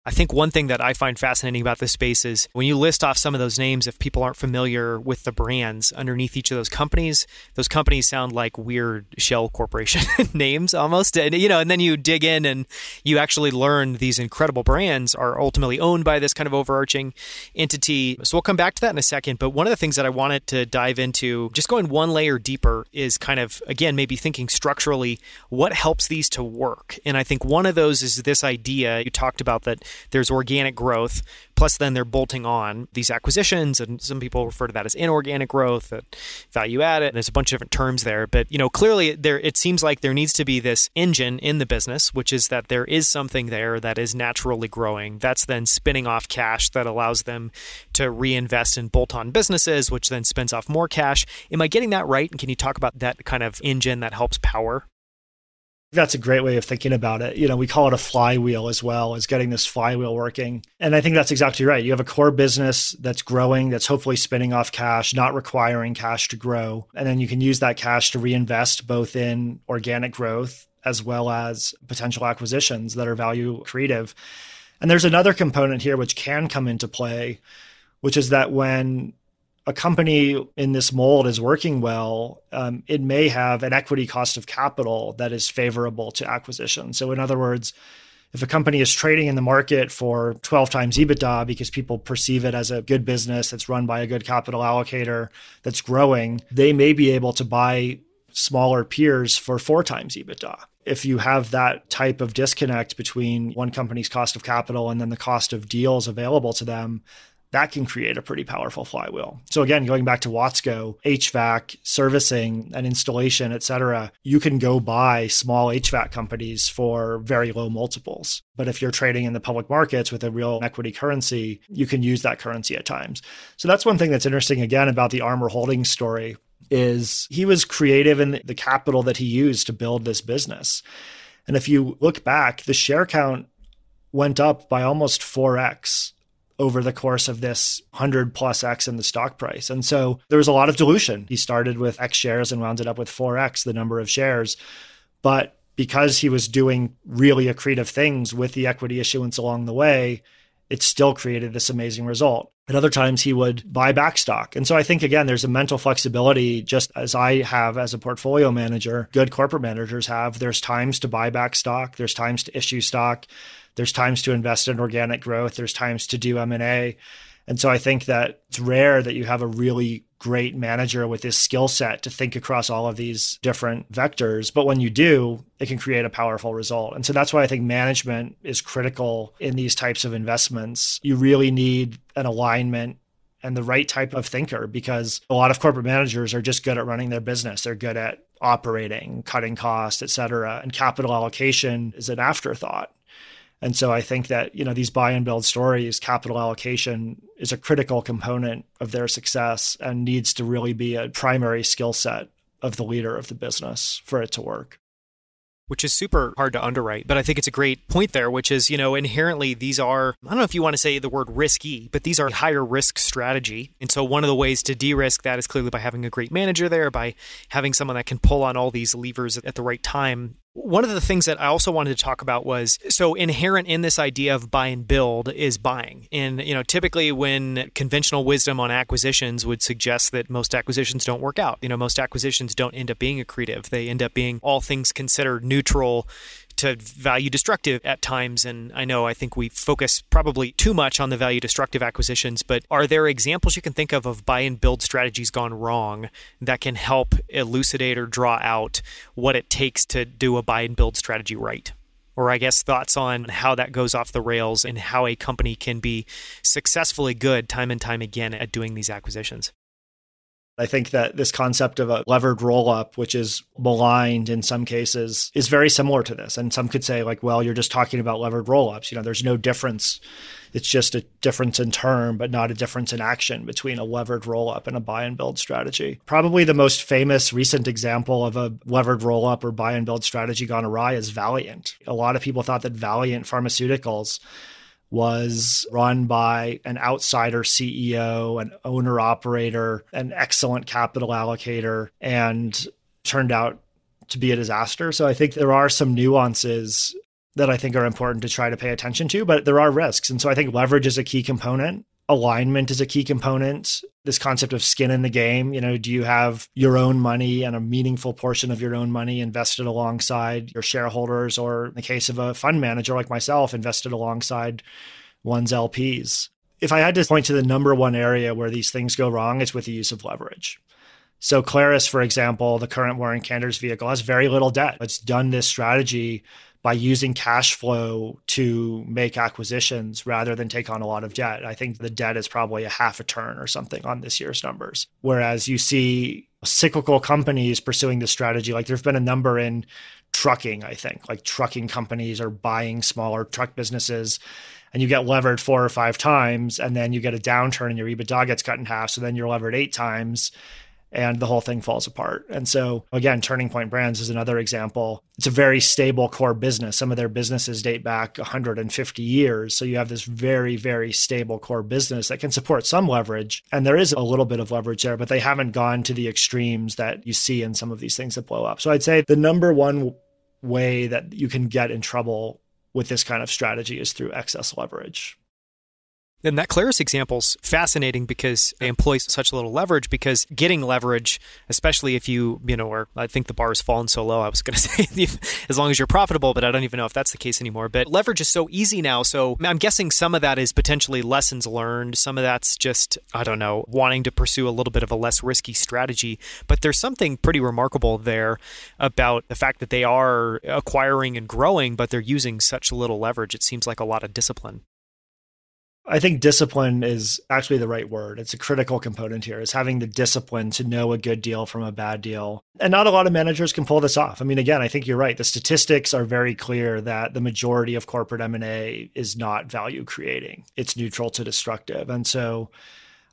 Speaker 1: I think one thing that I find fascinating about this space is when you list off some of those names, if people aren't familiar with the brands underneath each of those companies, those companies sound like weird shell corporation <laughs> names almost. And, you know, and then you dig in and you actually learn these incredible brands are ultimately owned by this kind of overarching entity. So we'll come back to that in a second. But one of the things that I wanted to dive into, just going one layer deeper, is kind of, again, maybe thinking structurally, what helps these to work? And I think one of those is this idea you talked about that there's organic growth, plus then they're bolting on these acquisitions, and some people refer to that as inorganic growth, value added. And there's a bunch of different terms there, but you know clearly there it seems like there needs to be this engine in the business, which is that there is something there that is naturally growing. That's then spinning off cash that allows them to reinvest in bolt-on businesses, which then spins off more cash. Am I getting that right? And can you talk about that kind of engine that helps power
Speaker 2: that's a great way of thinking about it. You know, we call it a flywheel as well as getting this flywheel working. And I think that's exactly right. You have a core business that's growing, that's hopefully spinning off cash, not requiring cash to grow. And then you can use that cash to reinvest both in organic growth as well as potential acquisitions that are value creative. And there's another component here which can come into play, which is that when a company in this mold is working well, um, it may have an equity cost of capital that is favorable to acquisition. So, in other words, if a company is trading in the market for 12 times EBITDA because people perceive it as a good business that's run by a good capital allocator that's growing, they may be able to buy smaller peers for four times EBITDA. If you have that type of disconnect between one company's cost of capital and then the cost of deals available to them, that can create a pretty powerful flywheel. So again, going back to Watsco, HVAC, servicing and installation, et cetera, you can go buy small HVAC companies for very low multiples. But if you're trading in the public markets with a real equity currency, you can use that currency at times. So that's one thing that's interesting again about the Armor Holdings story is he was creative in the capital that he used to build this business. And if you look back, the share count went up by almost 4x over the course of this 100 plus X in the stock price. And so there was a lot of dilution. He started with X shares and wound it up with 4X, the number of shares. But because he was doing really accretive things with the equity issuance along the way, it still created this amazing result. At other times, he would buy back stock. And so I think, again, there's a mental flexibility, just as I have as a portfolio manager, good corporate managers have. There's times to buy back stock, there's times to issue stock. There's times to invest in organic growth. There's times to do M&A. And so I think that it's rare that you have a really great manager with this skill set to think across all of these different vectors. But when you do, it can create a powerful result. And so that's why I think management is critical in these types of investments. You really need an alignment and the right type of thinker because a lot of corporate managers are just good at running their business. They're good at operating, cutting costs, et cetera. And capital allocation is an afterthought. And so I think that, you know, these buy and build stories, capital allocation is a critical component of their success and needs to really be a primary skill set of the leader of the business for it to work
Speaker 1: which is super hard to underwrite. But I think it's a great point there, which is, you know, inherently these are, I don't know if you want to say the word risky, but these are higher risk strategy. And so one of the ways to de risk that is clearly by having a great manager there, by having someone that can pull on all these levers at the right time one of the things that I also wanted to talk about was so inherent in this idea of buy and build is buying. And you know, typically when conventional wisdom on acquisitions would suggest that most acquisitions don't work out. You know, most acquisitions don't end up being accretive. They end up being all things considered neutral to value destructive at times. And I know I think we focus probably too much on the value destructive acquisitions, but are there examples you can think of of buy and build strategies gone wrong that can help elucidate or draw out what it takes to do a buy and build strategy right? Or I guess thoughts on how that goes off the rails and how a company can be successfully good time and time again at doing these acquisitions.
Speaker 2: I think that this concept of a levered roll up, which is maligned in some cases, is very similar to this. And some could say, like, well, you're just talking about levered roll ups. You know, there's no difference. It's just a difference in term, but not a difference in action between a levered roll up and a buy and build strategy. Probably the most famous recent example of a levered roll up or buy and build strategy gone awry is Valeant. A lot of people thought that Valeant Pharmaceuticals was run by an outsider CEO, an owner operator, an excellent capital allocator, and turned out to be a disaster. So I think there are some nuances that I think are important to try to pay attention to, but there are risks. And so I think leverage is a key component alignment is a key component. This concept of skin in the game, you know, do you have your own money and a meaningful portion of your own money invested alongside your shareholders, or in the case of a fund manager like myself, invested alongside one's LPs? If I had to point to the number one area where these things go wrong, it's with the use of leverage. So Clarus, for example, the current Warren Kanders vehicle has very little debt. It's done this strategy by using cash flow to make acquisitions rather than take on a lot of debt. I think the debt is probably a half a turn or something on this year's numbers. Whereas you see cyclical companies pursuing this strategy, like there's been a number in trucking, I think, like trucking companies are buying smaller truck businesses and you get levered four or five times and then you get a downturn and your EBITDA gets cut in half. So then you're levered eight times and the whole thing falls apart. And so, again, Turning Point Brands is another example. It's a very stable core business. Some of their businesses date back 150 years. So you have this very, very stable core business that can support some leverage. And there is a little bit of leverage there, but they haven't gone to the extremes that you see in some of these things that blow up. So I'd say the number one way that you can get in trouble with this kind of strategy is through excess leverage.
Speaker 1: And that Clarus example's fascinating because they employ such little leverage because getting leverage, especially if you, you know, or I think the bar has fallen so low, I was <laughs> going to say as long as you're profitable, but I don't even know if that's the case anymore. But leverage is so easy now. So I'm guessing some of that is potentially lessons learned. Some of that's just, I don't know, wanting to pursue a little bit of a less risky strategy. But there's something pretty remarkable there about the fact that they are acquiring and growing, but they're using such little leverage. It seems like a lot of discipline.
Speaker 2: I think discipline is actually the right word. It's a critical component here, is having the discipline to know a good deal from a bad deal. And not a lot of managers can pull this off. I mean, again, I think you're right. The statistics are very clear that the majority of corporate M&A is not value creating. It's neutral to destructive. And so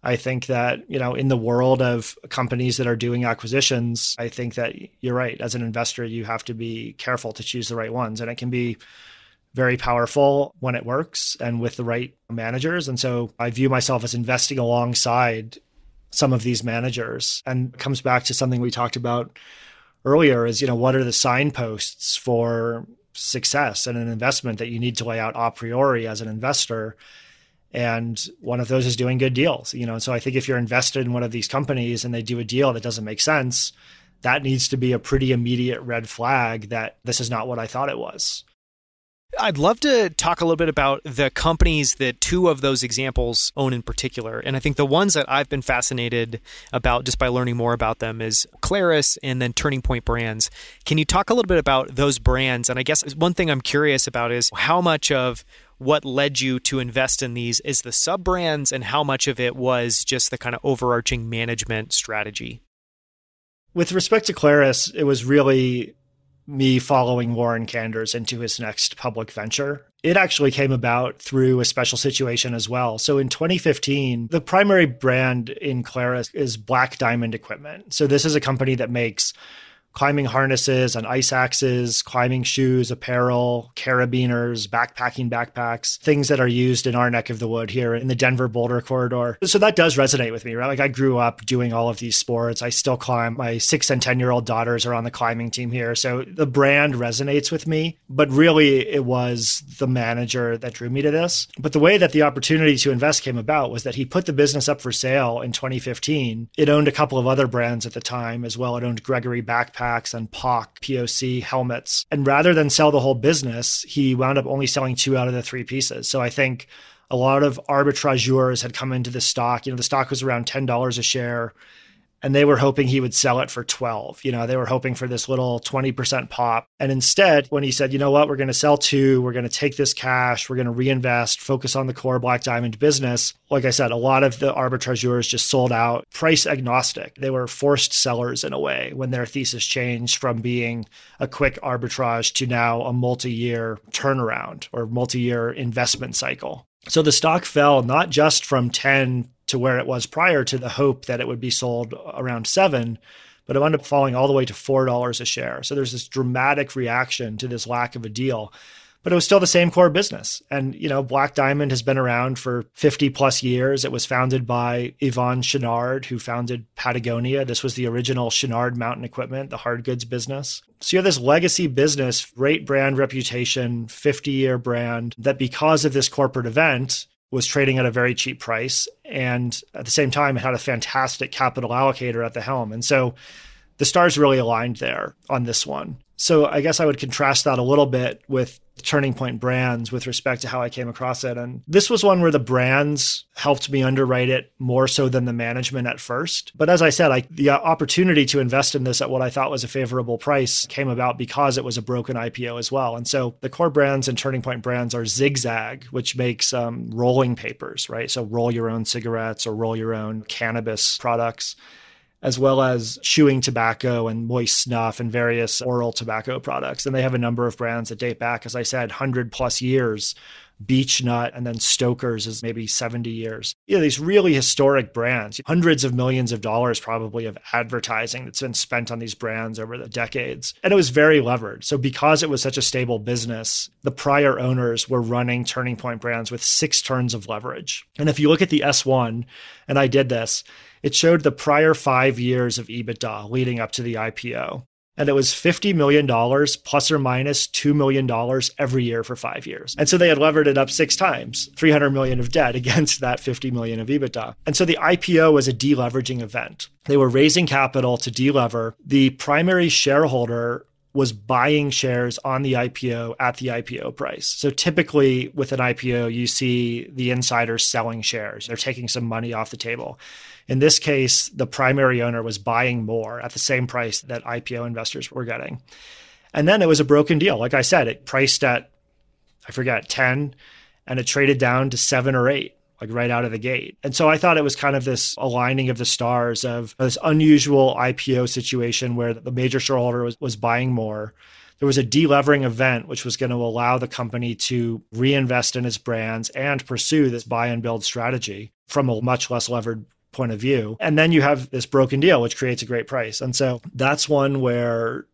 Speaker 2: I think that, you know, in the world of companies that are doing acquisitions, I think that you're right. As an investor, you have to be careful to choose the right ones. And it can be very powerful when it works and with the right managers. And so I view myself as investing alongside some of these managers and comes back to something we talked about earlier is, you know, what are the signposts for success and an investment that you need to lay out a priori as an investor? And one of those is doing good deals, you know. So I think if you're invested in one of these companies and they do a deal that doesn't make sense, that needs to be a pretty immediate red flag that this is not what I thought it was.
Speaker 1: I'd love to talk a little bit about the companies that two of those examples own in particular. And I think the ones that I've been fascinated about just by learning more about them is Clarus and then Turning Point Brands. Can you talk a little bit about those brands? And I guess one thing I'm curious about is how much of what led you to invest in these is the sub brands and how much of it was just the kind of overarching management strategy?
Speaker 2: With respect to Clarus, it was really me following Warren Kanders into his next public venture. It actually came about through a special situation as well. So in 2015, the primary brand in Clarus is Black Diamond Equipment. So this is a company that makes climbing harnesses and ice axes, climbing shoes, apparel, carabiners, backpacking backpacks, things that are used in our neck of the wood here in the Denver Boulder corridor. So that does resonate with me, right? Like I grew up doing all of these sports. I still climb. My six and 10 year old daughters are on the climbing team here. So the brand resonates with me, but really it was the manager that drew me to this. But the way that the opportunity to invest came about was that he put the business up for sale in 2015. It owned a couple of other brands at the time as well. It owned Gregory Backpack and POC, POC helmets. And rather than sell the whole business, he wound up only selling two out of the three pieces. So I think a lot of arbitrageurs had come into the stock. You know, the stock was around $10 a share and they were hoping he would sell it for 12 you know they were hoping for this little 20% pop. And instead when he said you know what? We're going to sell two. We're going to take this cash. We're going to reinvest. Focus on the core Black Diamond business like i said a lot of the arbitrageurs just sold out price agnostic. They were forced sellers in a way when their thesis changed from being a quick arbitrage to now a multi-year turnaround or multi-year investment cycle. So the stock fell not just from 10 to where it was prior to the hope that it would be sold around seven, but it wound up falling all the way to $4 a share. So there's this dramatic reaction to this lack of a deal. But it was still the same core business. And, you know, Black Diamond has been around for 50 plus years. It was founded by Yvon Chouinard, who founded Patagonia. This was the original Chouinard mountain equipment, the hard goods business. So you have this legacy business, great brand reputation, 50 year brand that because of this corporate event, was trading at a very cheap price and at the same time it had a fantastic capital allocator at the helm. And so the stars really aligned there on this one. So I guess I would contrast that a little bit with Turning Point Brands with respect to how I came across it. And this was one where the brands helped me underwrite it more so than the management at first. But as I said, I, the opportunity to invest in this at what I thought was a favorable price came about because it was a broken IPO as well. And so the core brands and Turning Point Brands are Zigzag, which makes um, rolling papers, right? So roll your own cigarettes or roll your own cannabis products as well as chewing tobacco and moist snuff and various oral tobacco products. And they have a number of brands that date back, as I said, 100 plus years. Beech-Nut and then Stoker's is maybe 70 years. You know, these really historic brands, hundreds of millions of dollars probably of advertising that's been spent on these brands over the decades. And it was very levered. So because it was such a stable business, the prior owners were running Turning Point brands with six turns of leverage. And if you look at the S1, and I did this, it showed the prior five years of EBITDA leading up to the IPO. And it was $50 million plus or minus $2 million every year for five years. And so they had levered it up six times, 300 million of debt <laughs> against that 50 million of EBITDA. And so the IPO was a deleveraging event. They were raising capital to delever. The primary shareholder was buying shares on the IPO at the IPO price. So typically with an IPO, you see the insiders selling shares. They're taking some money off the table. In this case, the primary owner was buying more at the same price that IPO investors were getting. And then it was a broken deal. Like I said, it priced at, I forget, 10 and it traded down to seven or eight like right out of the gate. And so I thought it was kind of this aligning of the stars of this unusual IPO situation where the major shareholder was, was buying more. There was a delevering event, which was going to allow the company to reinvest in its brands and pursue this buy and build strategy from a much less levered point of view. And then you have this broken deal, which creates a great price. And so that's one where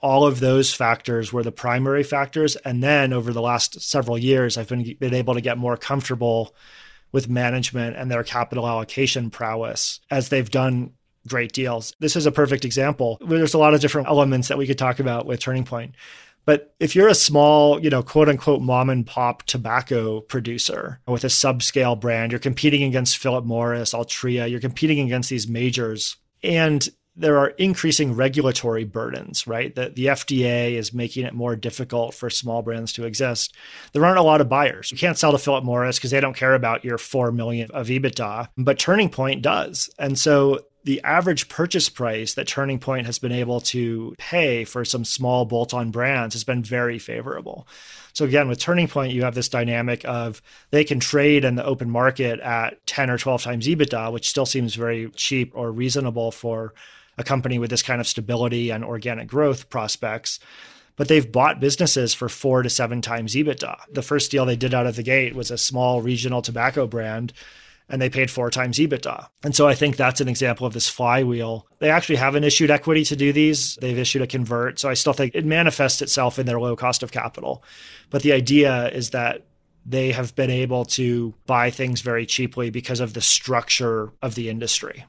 Speaker 2: all of those factors were the primary factors. And then over the last several years, I've been, been able to get more comfortable with management and their capital allocation prowess as they've done great deals. This is a perfect example. There's a lot of different elements that we could talk about with Turning Point. But if you're a small, you know, quote unquote mom and pop tobacco producer with a subscale brand, you're competing against Philip Morris, Altria, you're competing against these majors. And there are increasing regulatory burdens, right? That the FDA is making it more difficult for small brands to exist. There aren't a lot of buyers. You can't sell to Philip Morris because they don't care about your 4 million of EBITDA, but Turning Point does. And so the average purchase price that Turning Point has been able to pay for some small bolt on brands has been very favorable. So, again, with Turning Point, you have this dynamic of they can trade in the open market at 10 or 12 times EBITDA, which still seems very cheap or reasonable for a company with this kind of stability and organic growth prospects. But they've bought businesses for four to seven times EBITDA. The first deal they did out of the gate was a small regional tobacco brand and they paid four times EBITDA. And so I think that's an example of this flywheel. They actually haven't issued equity to do these. They've issued a convert. So I still think it manifests itself in their low cost of capital. But the idea is that they have been able to buy things very cheaply because of the structure of the industry.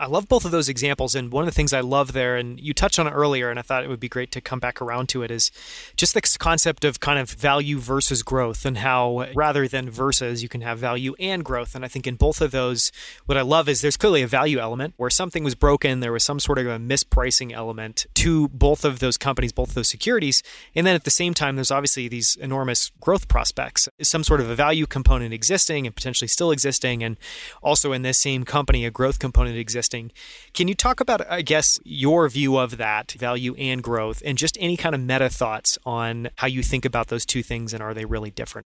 Speaker 1: I love both of those examples. And one of the things I love there, and you touched on it earlier, and I thought it would be great to come back around to it, is just this concept of kind of value versus growth and how rather than versus, you can have value and growth. And I think in both of those, what I love is there's clearly a value element where something was broken, there was some sort of a mispricing element to both of those companies, both of those securities. And then at the same time, there's obviously these enormous growth prospects, some sort of a value component existing and potentially still existing. And also in this same company, a growth component exists interesting. Can you talk about, I guess, your view of that value and growth and just any kind of meta thoughts on how you think about those two things and are they really different?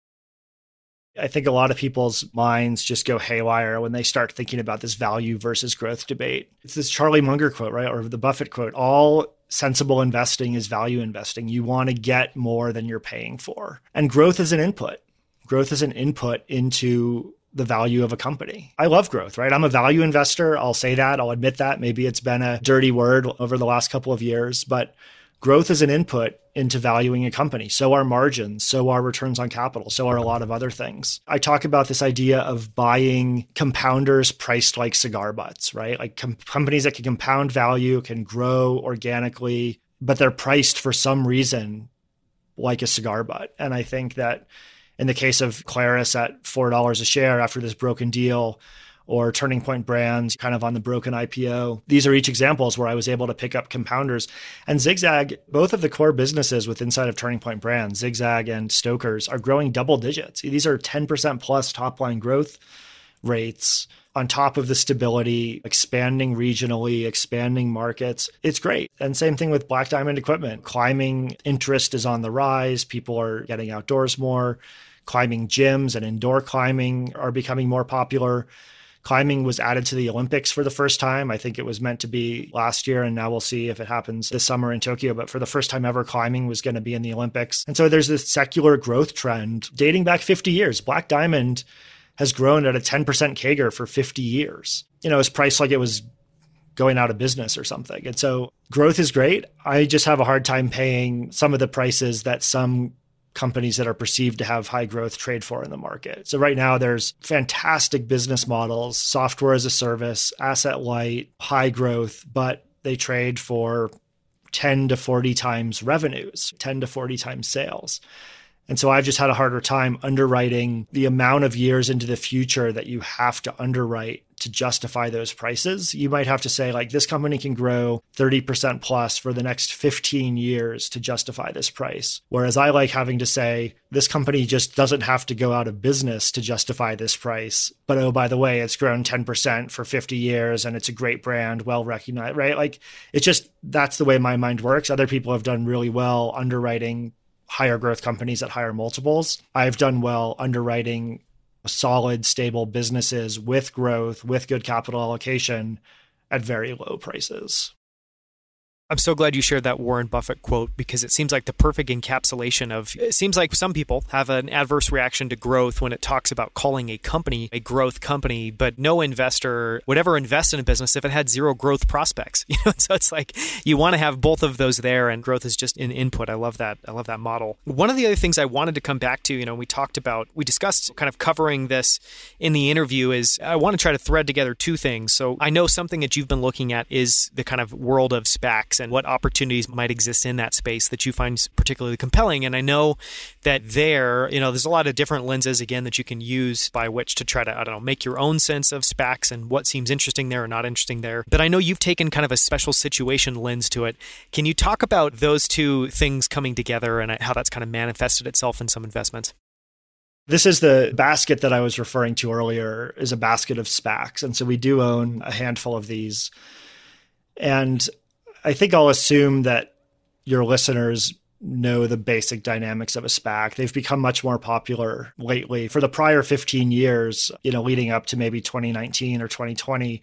Speaker 2: I think a lot of people's minds just go haywire when they start thinking about this value versus growth debate. It's this Charlie Munger quote, right? Or the Buffett quote all sensible investing is value investing. You want to get more than you're paying for. And growth is an input. Growth is an input into the value of a company. I love growth, right? I'm a value investor. I'll say that. I'll admit that. Maybe it's been a dirty word over the last couple of years, but growth is an input into valuing a company. So are margins, so are returns on capital, so are a lot of other things. I talk about this idea of buying compounders priced like cigar butts, right? Like com- companies that can compound value, can grow organically, but they're priced for some reason like a cigar butt. And I think that in the case of Clarus at $4 a share after this broken deal, or Turning Point Brands kind of on the broken IPO. These are each examples where I was able to pick up compounders. And Zigzag, both of the core businesses with inside of Turning Point Brands, Zigzag and Stoker's, are growing double digits. These are 10% plus top line growth rates on top of the stability, expanding regionally, expanding markets. It's great. And same thing with Black Diamond Equipment. Climbing interest is on the rise. People are getting outdoors more climbing gyms and indoor climbing are becoming more popular. Climbing was added to the Olympics for the first time. I think it was meant to be last year, and now we'll see if it happens this summer in Tokyo. But for the first time ever, climbing was going to be in the Olympics. And so there's this secular growth trend dating back 50 years. Black Diamond has grown at a 10% CAGR for 50 years. You know, it's priced like it was going out of business or something. And so growth is great. I just have a hard time paying some of the prices that some companies that are perceived to have high growth trade for in the market. So right now there's fantastic business models, software as a service, asset light, high growth, but they trade for 10 to 40 times revenues, 10 to 40 times sales. And so I've just had a harder time underwriting the amount of years into the future that you have to underwrite to justify those prices. You might have to say, like, this company can grow 30% plus for the next 15 years to justify this price. Whereas I like having to say, this company just doesn't have to go out of business to justify this price. But oh, by the way, it's grown 10% for 50 years and it's a great brand, well recognized, right? Like, it's just that's the way my mind works. Other people have done really well underwriting higher growth companies at higher multiples. I've done well underwriting solid, stable businesses with growth, with good capital allocation at very low prices.
Speaker 1: I'm so glad you shared that Warren Buffett quote because it seems like the perfect encapsulation of it seems like some people have an adverse reaction to growth when it talks about calling a company a growth company, but no investor would ever invest in a business if it had zero growth prospects. <laughs> You know, so it's like you want to have both of those there and growth is just an input. I love that. I love that model. One of the other things I wanted to come back to, you know, we talked about we discussed kind of covering this in the interview is I want to try to thread together two things. So I know something that you've been looking at is the kind of world of SPACs and what opportunities might exist in that space that you find particularly compelling. And I know that there, you know, there's a lot of different lenses again that you can use by which to try to, I don't know, make your own sense of SPACs and what seems interesting there or not interesting there. But I know you've taken kind of a special situation lens to it. Can you talk about those two things coming together and uh, how that's kind of manifested itself in some investments?
Speaker 2: This is the basket that I was referring to earlier is a basket of SPACs. And so we do own a handful of these. And I think I'll assume that your listeners know the basic dynamics of a SPAC. They've become much more popular lately. For the prior 15 years, you know, leading up to maybe 2019 or 2020,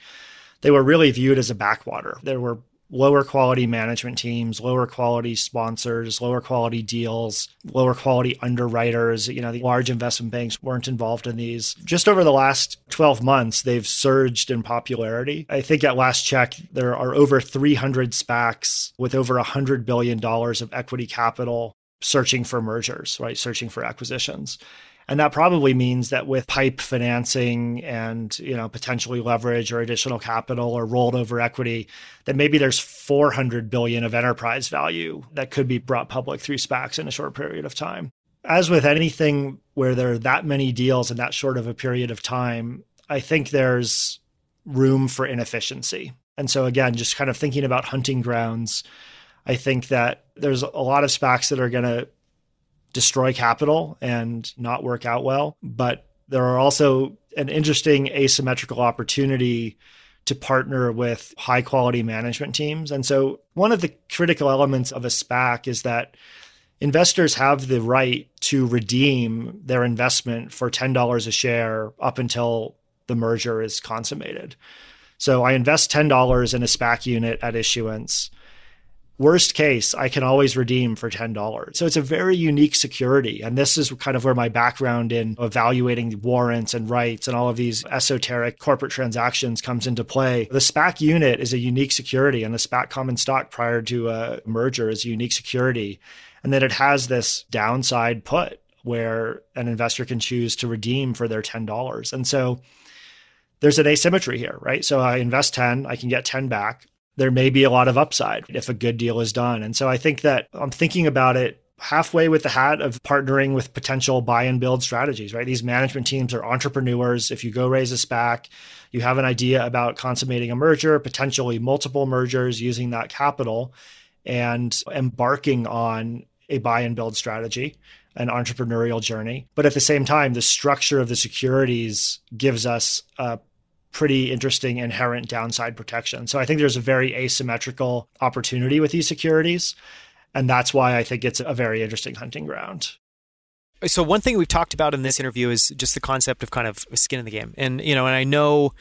Speaker 2: they were really viewed as a backwater. There were lower quality management teams, lower quality sponsors, lower quality deals, lower quality underwriters. You know, the large investment banks weren't involved in these. Just over the last 12 months, they've surged in popularity. I think at last check, there are over 300 SPACs with over $100 billion of equity capital searching for mergers, right? Searching for acquisitions. And that probably means that with pipe financing and, you know, potentially leverage or additional capital or rolled over equity, that maybe there's 400 billion of enterprise value that could be brought public through SPACs in a short period of time. As with anything where there are that many deals in that short of a period of time, I think there's room for inefficiency. And so again, just kind of thinking about hunting grounds, I think that there's a lot of SPACs that are going to destroy capital and not work out well. But there are also an interesting asymmetrical opportunity to partner with high quality management teams. And so, one of the critical elements of a SPAC is that investors have the right to redeem their investment for $10 a share up until the merger is consummated. So, I invest $10 in a SPAC unit at issuance. Worst case, I can always redeem for $10. So it's a very unique security. And this is kind of where my background in evaluating warrants and rights and all of these esoteric corporate transactions comes into play. The SPAC unit is a unique security, and the SPAC common stock prior to a merger is a unique security. And then it has this downside put where an investor can choose to redeem for their $10. And so there's an asymmetry here, right? So I invest 10, I can get 10 back there may be a lot of upside if a good deal is done. And so I think that I'm thinking about it halfway with the hat of partnering with potential buy and build strategies, right? These management teams are entrepreneurs. If you go raise a SPAC, you have an idea about consummating a merger, potentially multiple mergers using that capital and embarking on a buy and build strategy an entrepreneurial journey. But at the same time, the structure of the securities gives us a pretty interesting inherent downside protection. So I think there's a very asymmetrical opportunity with these securities. And that's why I think it's a very interesting hunting ground.
Speaker 1: So one thing we've talked about in this interview is just the concept of kind of skin in the game. And you know, and I know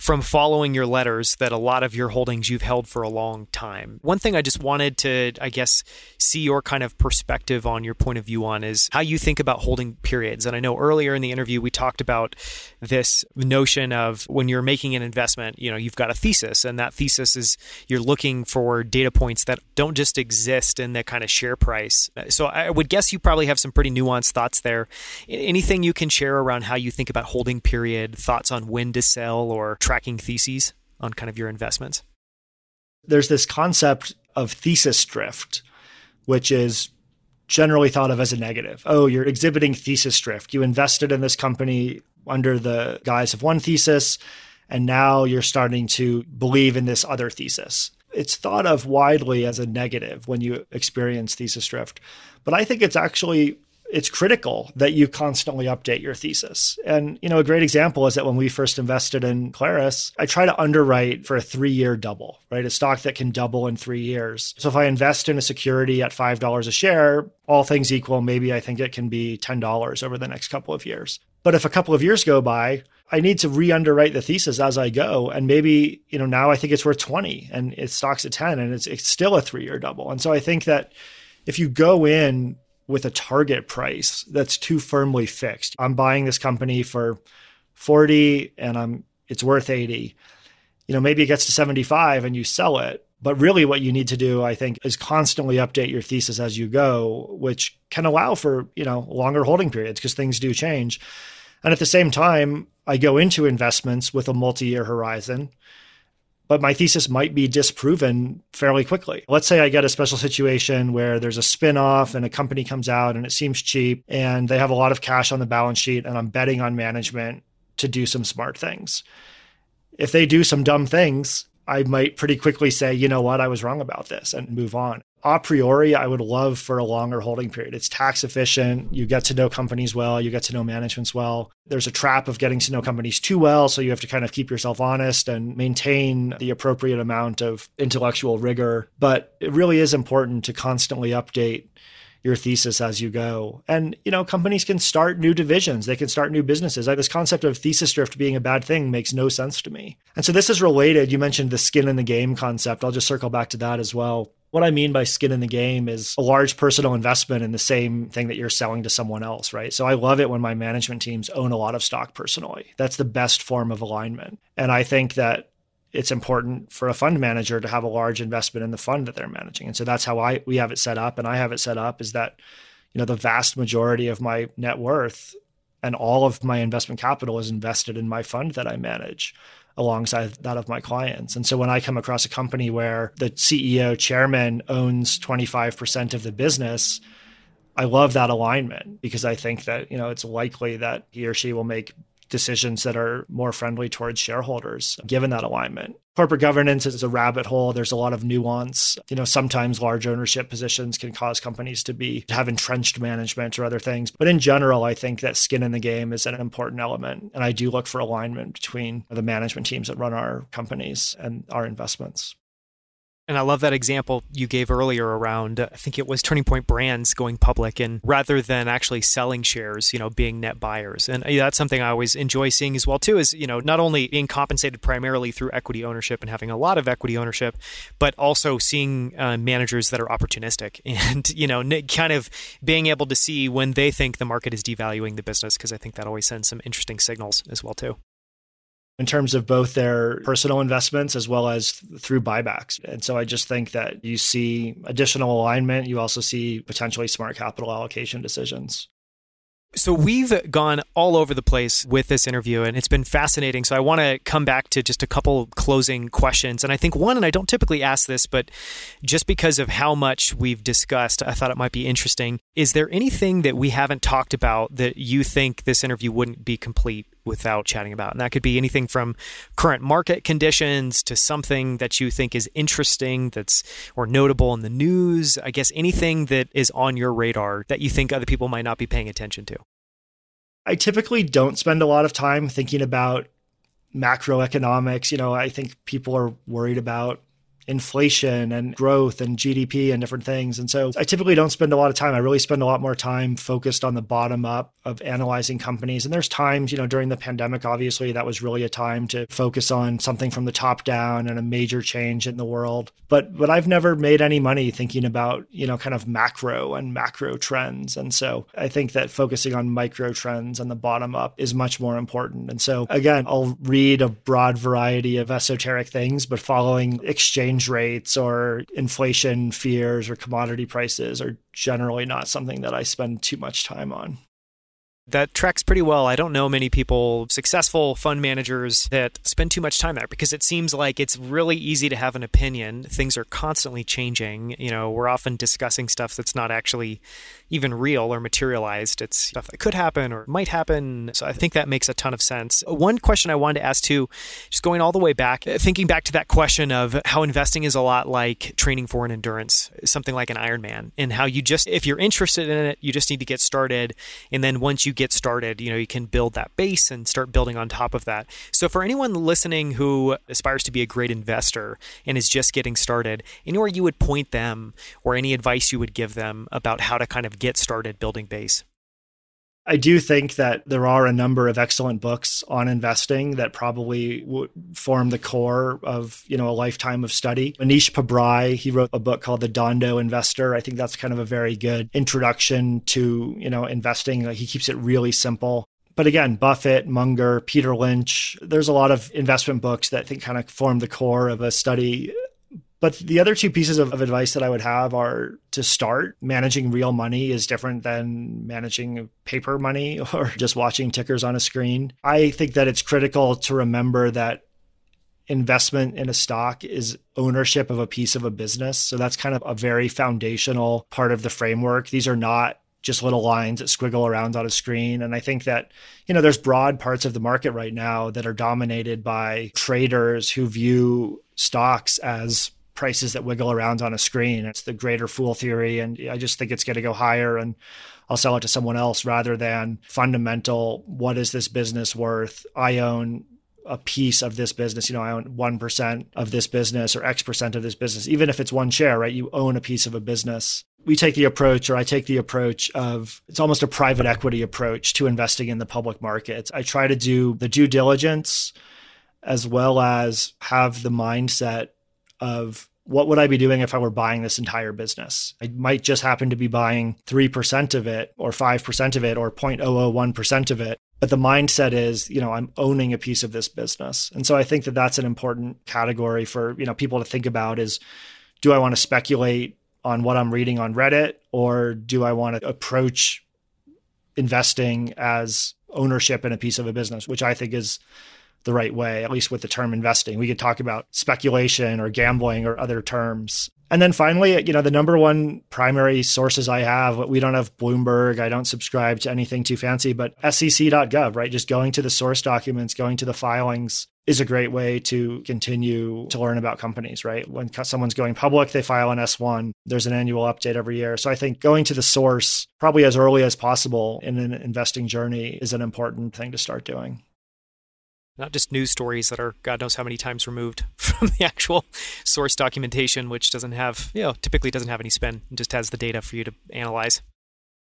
Speaker 1: from following your letters that a lot of your holdings you've held for a long time. One thing I just wanted to I guess see your kind of perspective on your point of view on is how you think about holding periods. And I know earlier in the interview we talked about this notion of when you're making an investment, you know, you've got a thesis and that thesis is you're looking for data points that don't just exist in the kind of share price. So I would guess you probably have some pretty nuanced thoughts there. Anything you can share around how you think about holding period, thoughts on when to sell or tracking theses on kind of your investments?
Speaker 2: There's this concept of thesis drift, which is generally thought of as a negative. Oh, you're exhibiting thesis drift. You invested in this company under the guise of one thesis, and now you're starting to believe in this other thesis. It's thought of widely as a negative when you experience thesis drift. But I think it's actually it's critical that you constantly update your thesis. And, you know, a great example is that when we first invested in Clarus, I try to underwrite for a three year double, right? A stock that can double in three years. So if I invest in a security at $5 a share, all things equal, maybe I think it can be $10 over the next couple of years. But if a couple of years go by, I need to re-underwrite the thesis as I go. And maybe, you know, now I think it's worth 20 and it stocks at 10 and it's, it's still a three year double. And so I think that if you go in with a target price that's too firmly fixed, I'm buying this company for 40 and I'm, it's worth 80. You know, maybe it gets to 75 and you sell it. But really, what you need to do, I think, is constantly update your thesis as you go, which can allow for, you know, longer holding periods because things do change. And at the same time, I go into investments with a multi year horizon, but my thesis might be disproven fairly quickly. Let's say I get a special situation where there's a spin off and a company comes out and it seems cheap and they have a lot of cash on the balance sheet and I'm betting on management to do some smart things. If they do some dumb things, I might pretty quickly say, you know what, I was wrong about this and move on a priori, I would love for a longer holding period. It's tax efficient. You get to know companies well. You get to know managements well. There's a trap of getting to know companies too well. So you have to kind of keep yourself honest and maintain the appropriate amount of intellectual rigor. But it really is important to constantly update your thesis as you go. And, you know, companies can start new divisions, they can start new businesses. Like this concept of thesis drift being a bad thing makes no sense to me. And so this is related. You mentioned the skin in the game concept. I'll just circle back to that as well. What I mean by skin in the game is a large personal investment in the same thing that you're selling to someone else, right? So I love it when my management teams own a lot of stock personally. That's the best form of alignment. And I think that it's important for a fund manager to have a large investment in the fund that they're managing. And so that's how I we have it set up and I have it set up is that you know the vast majority of my net worth and all of my investment capital is invested in my fund that I manage alongside that of my clients. And so when I come across a company where the CEO chairman owns 25% of the business, I love that alignment because I think that, you know, it's likely that he or she will make decisions that are more friendly towards shareholders given that alignment. Corporate governance is a rabbit hole. There's a lot of nuance. You know, sometimes large ownership positions can cause companies to be to have entrenched management or other things. But in general, I think that skin in the game is an important element. And I do look for alignment between the management teams that run our companies and our investments.
Speaker 1: And I love that example you gave earlier around, I think it was Turning Point Brands going public and rather than actually selling shares, you know, being net buyers. And that's something I always enjoy seeing as well, too, is, you know, not only being compensated primarily through equity ownership and having a lot of equity ownership, but also seeing uh, managers that are opportunistic <laughs> and, you know, kind of being able to see when they think the market is devaluing the business, because I think that always sends some interesting signals as well, too
Speaker 2: in terms of both their personal investments as well as through buybacks. And so I just think that you see additional alignment. You also see potentially smart capital allocation decisions.
Speaker 1: So we've gone all over the place with this interview and it's been fascinating. So I want to come back to just a couple closing questions. And I think one, and I don't typically ask this, but just because of how much we've discussed, I thought it might be interesting. Is there anything that we haven't talked about that you think this interview wouldn't be complete without chatting about? And that could be anything from current market conditions to something that you think is interesting that's or notable in the news. I guess anything that is on your radar that you think other people might not be paying attention to.
Speaker 2: I typically don't spend a lot of time thinking about macroeconomics. You know, I think people are worried about inflation and growth and GDP and different things. And so I typically don't spend a lot of time. I really spend a lot more time focused on the bottom up of analyzing companies. And there's times, you know, during the pandemic, obviously, that was really a time to focus on something from the top down and a major change in the world. But but I've never made any money thinking about, you know, kind of macro and macro trends. And so I think that focusing on micro trends and the bottom up is much more important. And so again, I'll read a broad variety of esoteric things, but following exchange exchange rates or inflation fears or commodity prices are generally not something that I spend too much time on
Speaker 1: that tracks pretty well. I don't know many people, successful fund managers, that spend too much time there because it seems like it's really easy to have an opinion. Things are constantly changing. You know, we're often discussing stuff that's not actually even real or materialized. It's stuff that could happen or might happen. So I think that makes a ton of sense. One question I wanted to ask too, just going all the way back, uh, thinking back to that question of how investing is a lot like training for an endurance, something like an Ironman, and how you just, if you're interested in it, you just need to get started. And then once you get started, you know, you can build that base and start building on top of that. So for anyone listening who aspires to be a great investor and is just getting started, anywhere you would point them or any advice you would give them about how to kind of get started building base?
Speaker 2: I do think that there are a number of excellent books on investing that probably would form the core of, you know, a lifetime of study. Mohnish Pabrai, he wrote a book called The Dhandho Investor. I think that's kind of a very good introduction to, you know, investing. He keeps it really simple. But again, Buffett, Munger, Peter Lynch, there's a lot of investment books that I think kind of form the core of a study but the other two pieces of, of, advice that I would have are to start managing real money is different than managing paper money <laughs> or just watching tickers on a screen. I think that it's critical to remember that investment in a stock is ownership of a piece of a business. So that's kind of a very foundational part of the framework. These are not just little lines that squiggle around on a screen. And I think that, you know, there's broad parts of the market right now that are dominated by traders who view stocks as prices that wiggle around on a screen. It's the greater fool theory. And I just think it's going to go higher and I'll sell it to someone else rather than fundamental. What is this business worth? I own a piece of this business. You know, I own 1% of this business or X percent of this business, even if it's one share, right? You own a piece of a business. We take the approach, or I take the approach of it's almost a private equity approach to investing in the public markets. I try to do the due diligence as well as have the mindset of what would I be doing if I were buying this entire business? I might just happen to be buying 3% of it or 5% of it or 0.001% of it. But the mindset is, you know, I'm owning a piece of this business. And so I think that that's an important category for, you know, people to think about is do I want to speculate on what I'm reading on Reddit or do I want to approach investing as ownership in a piece of a business, which I think is the right way, at least with the term investing. We could talk about speculation or gambling or other terms. And then finally, you know, the number one primary sources I have, we don't have Bloomberg, I don't subscribe to anything too fancy, but sec.gov, right? Just going to the source documents, going to the filings is a great way to continue to learn about companies, right? When someone's going public, they file an S1. There's an annual update every year. So I think going to the source probably as early as possible in an investing journey is an important thing to start doing
Speaker 1: not just news stories that are God knows how many times removed <laughs> from the actual source documentation, which doesn't have, you know, typically doesn't have any spin, and just has the data for you to analyze.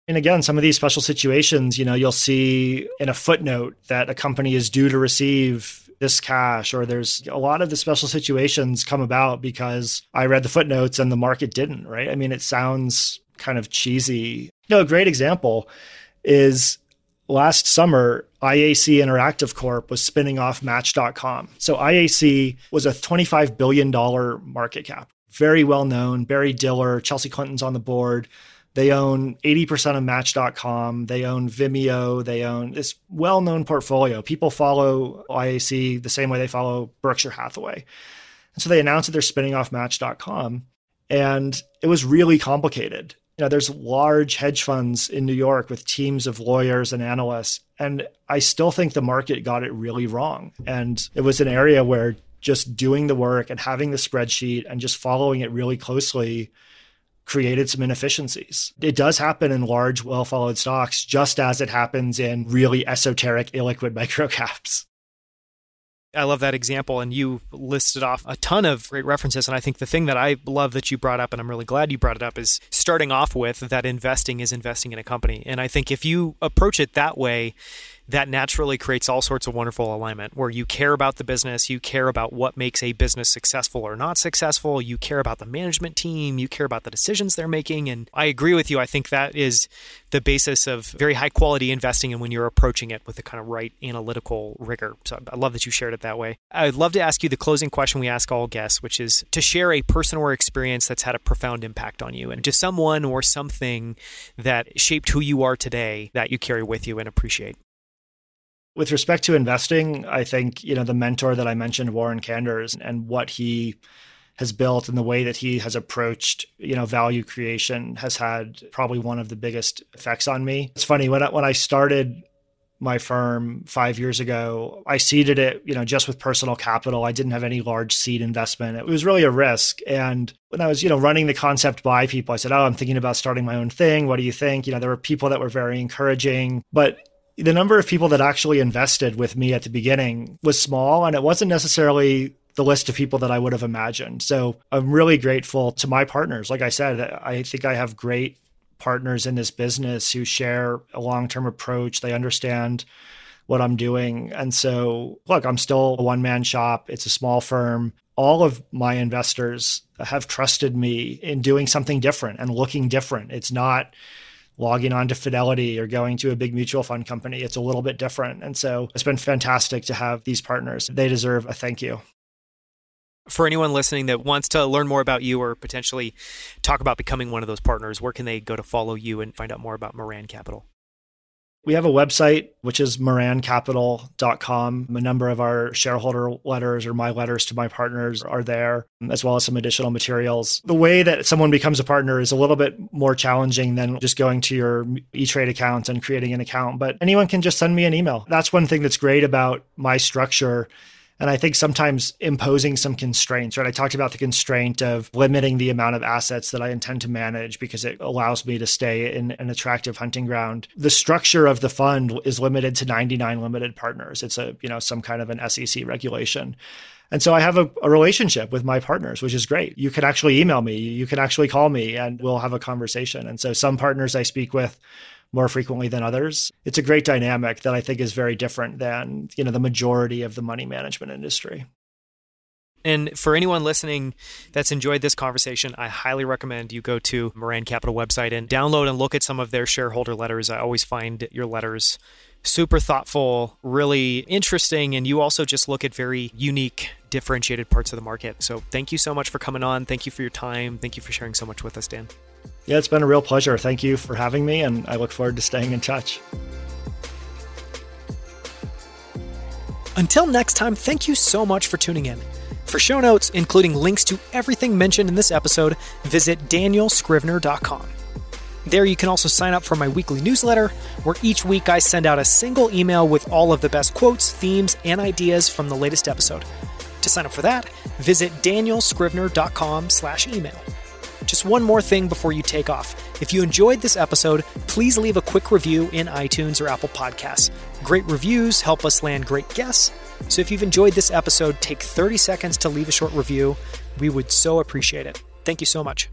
Speaker 2: And again, some of these special situations, you know, you'll see in a footnote that a company is due to receive this cash, or there's a lot of the special situations come about because I read the footnotes and the market didn't, right? I mean, it sounds kind of cheesy. You know, a great example is last summer, IAC Interactive Corp was spinning off Match.com. So IAC was a $25 billion market cap, very well known. Barry Diller, Chelsea Clinton's on the board. They own 80% of Match.com. They own Vimeo. They own this well known portfolio. People follow IAC the same way they follow Berkshire Hathaway. And so they announced that they're spinning off Match.com. And it was really complicated you know, there's large hedge funds in New York with teams of lawyers and analysts. And I still think the market got it really wrong. And it was an area where just doing the work and having the spreadsheet and just following it really closely created some inefficiencies. It does happen in large, well followed stocks, just as it happens in really esoteric, illiquid microcaps.
Speaker 1: I love that example. And you listed off a ton of great references. And I think the thing that I love that you brought up, and I'm really glad you brought it up, is starting off with that investing is investing in a company. And I think if you approach it that way, that naturally creates all sorts of wonderful alignment where you care about the business, you care about what makes a business successful or not successful, you care about the management team, you care about the decisions they're making. And I agree with you. I think that is the basis of very high quality investing and when you're approaching it with the kind of right analytical rigor. So I love that you shared it that way. I'd love to ask you the closing question we ask all guests, which is to share a person or experience that's had a profound impact on you and to someone or something that shaped who you are today that you carry with you and appreciate.
Speaker 2: With respect to investing, I think, you know, the mentor that I mentioned, Warren Kanders, and what he has built and the way that he has approached, you know, value creation has had probably one of the biggest effects on me. It's funny when I, when I started my firm 5 years ago, I seeded it, you know, just with personal capital. I didn't have any large seed investment. It was really a risk and when I was, you know, running the concept by people, I said, "Oh, I'm thinking about starting my own thing. What do you think?" You know, there were people that were very encouraging, but the number of people that actually invested with me at the beginning was small and it wasn't necessarily the list of people that I would have imagined. So I'm really grateful to my partners. Like I said, I think I have great partners in this business who share a long term approach. They understand what I'm doing. And so, look, I'm still a one man shop, it's a small firm. All of my investors have trusted me in doing something different and looking different. It's not logging on to Fidelity or going to a big mutual fund company. It's a little bit different. And so it's been fantastic to have these partners. They deserve a thank you.
Speaker 1: For anyone listening that wants to learn more about you or potentially talk about becoming one of those partners, where can they go to follow you and find out more about Maran Capital?
Speaker 2: We have a website, which is marancapital.com. A number of our shareholder letters or my letters to my partners are there, as well as some additional materials. The way that someone becomes a partner is a little bit more challenging than just going to your E Trade account and creating an account, but anyone can just send me an email. That's one thing that's great about my structure and I think sometimes imposing some constraints, right? I talked about the constraint of limiting the amount of assets that I intend to manage because it allows me to stay in an attractive hunting ground. The structure of the fund is limited to 99 limited partners. It's a, you know, some kind of an SEC regulation. And so I have a, a, relationship with my partners, which is great. You can actually email me, you can actually call me, and we'll have a conversation. And so some partners I speak with more frequently than others. It's a great dynamic that I think is very different than, you know, the majority of the money management industry.
Speaker 1: And for anyone listening that's enjoyed this conversation, I highly recommend you go to Maran Capital website and download and look at some of their shareholder letters. I always find your letters super thoughtful, really interesting, and you also just look at very unique, differentiated parts of the market. So thank you so much for coming on. Thank you for your time. Thank you for sharing so much with us, Dan.
Speaker 2: Yeah, it's been a real pleasure. Thank you for having me, and I look forward to staying in touch.
Speaker 1: Until next time, thank you so much for tuning in. For show notes, including links to everything mentioned in this episode, visit danielscrivner.com. There, you can also sign up for my weekly newsletter, where each week I send out a single email with all of the best quotes, themes, and ideas from the latest episode. To sign up for that, visit danielscrivner.com/email. Just one more thing before you take off. If you enjoyed this episode, please leave a quick review in iTunes or Apple Podcasts. Great reviews help us land great guests. So if you've enjoyed this episode, take 30 seconds to leave a short review. We would so appreciate it. Thank you so much.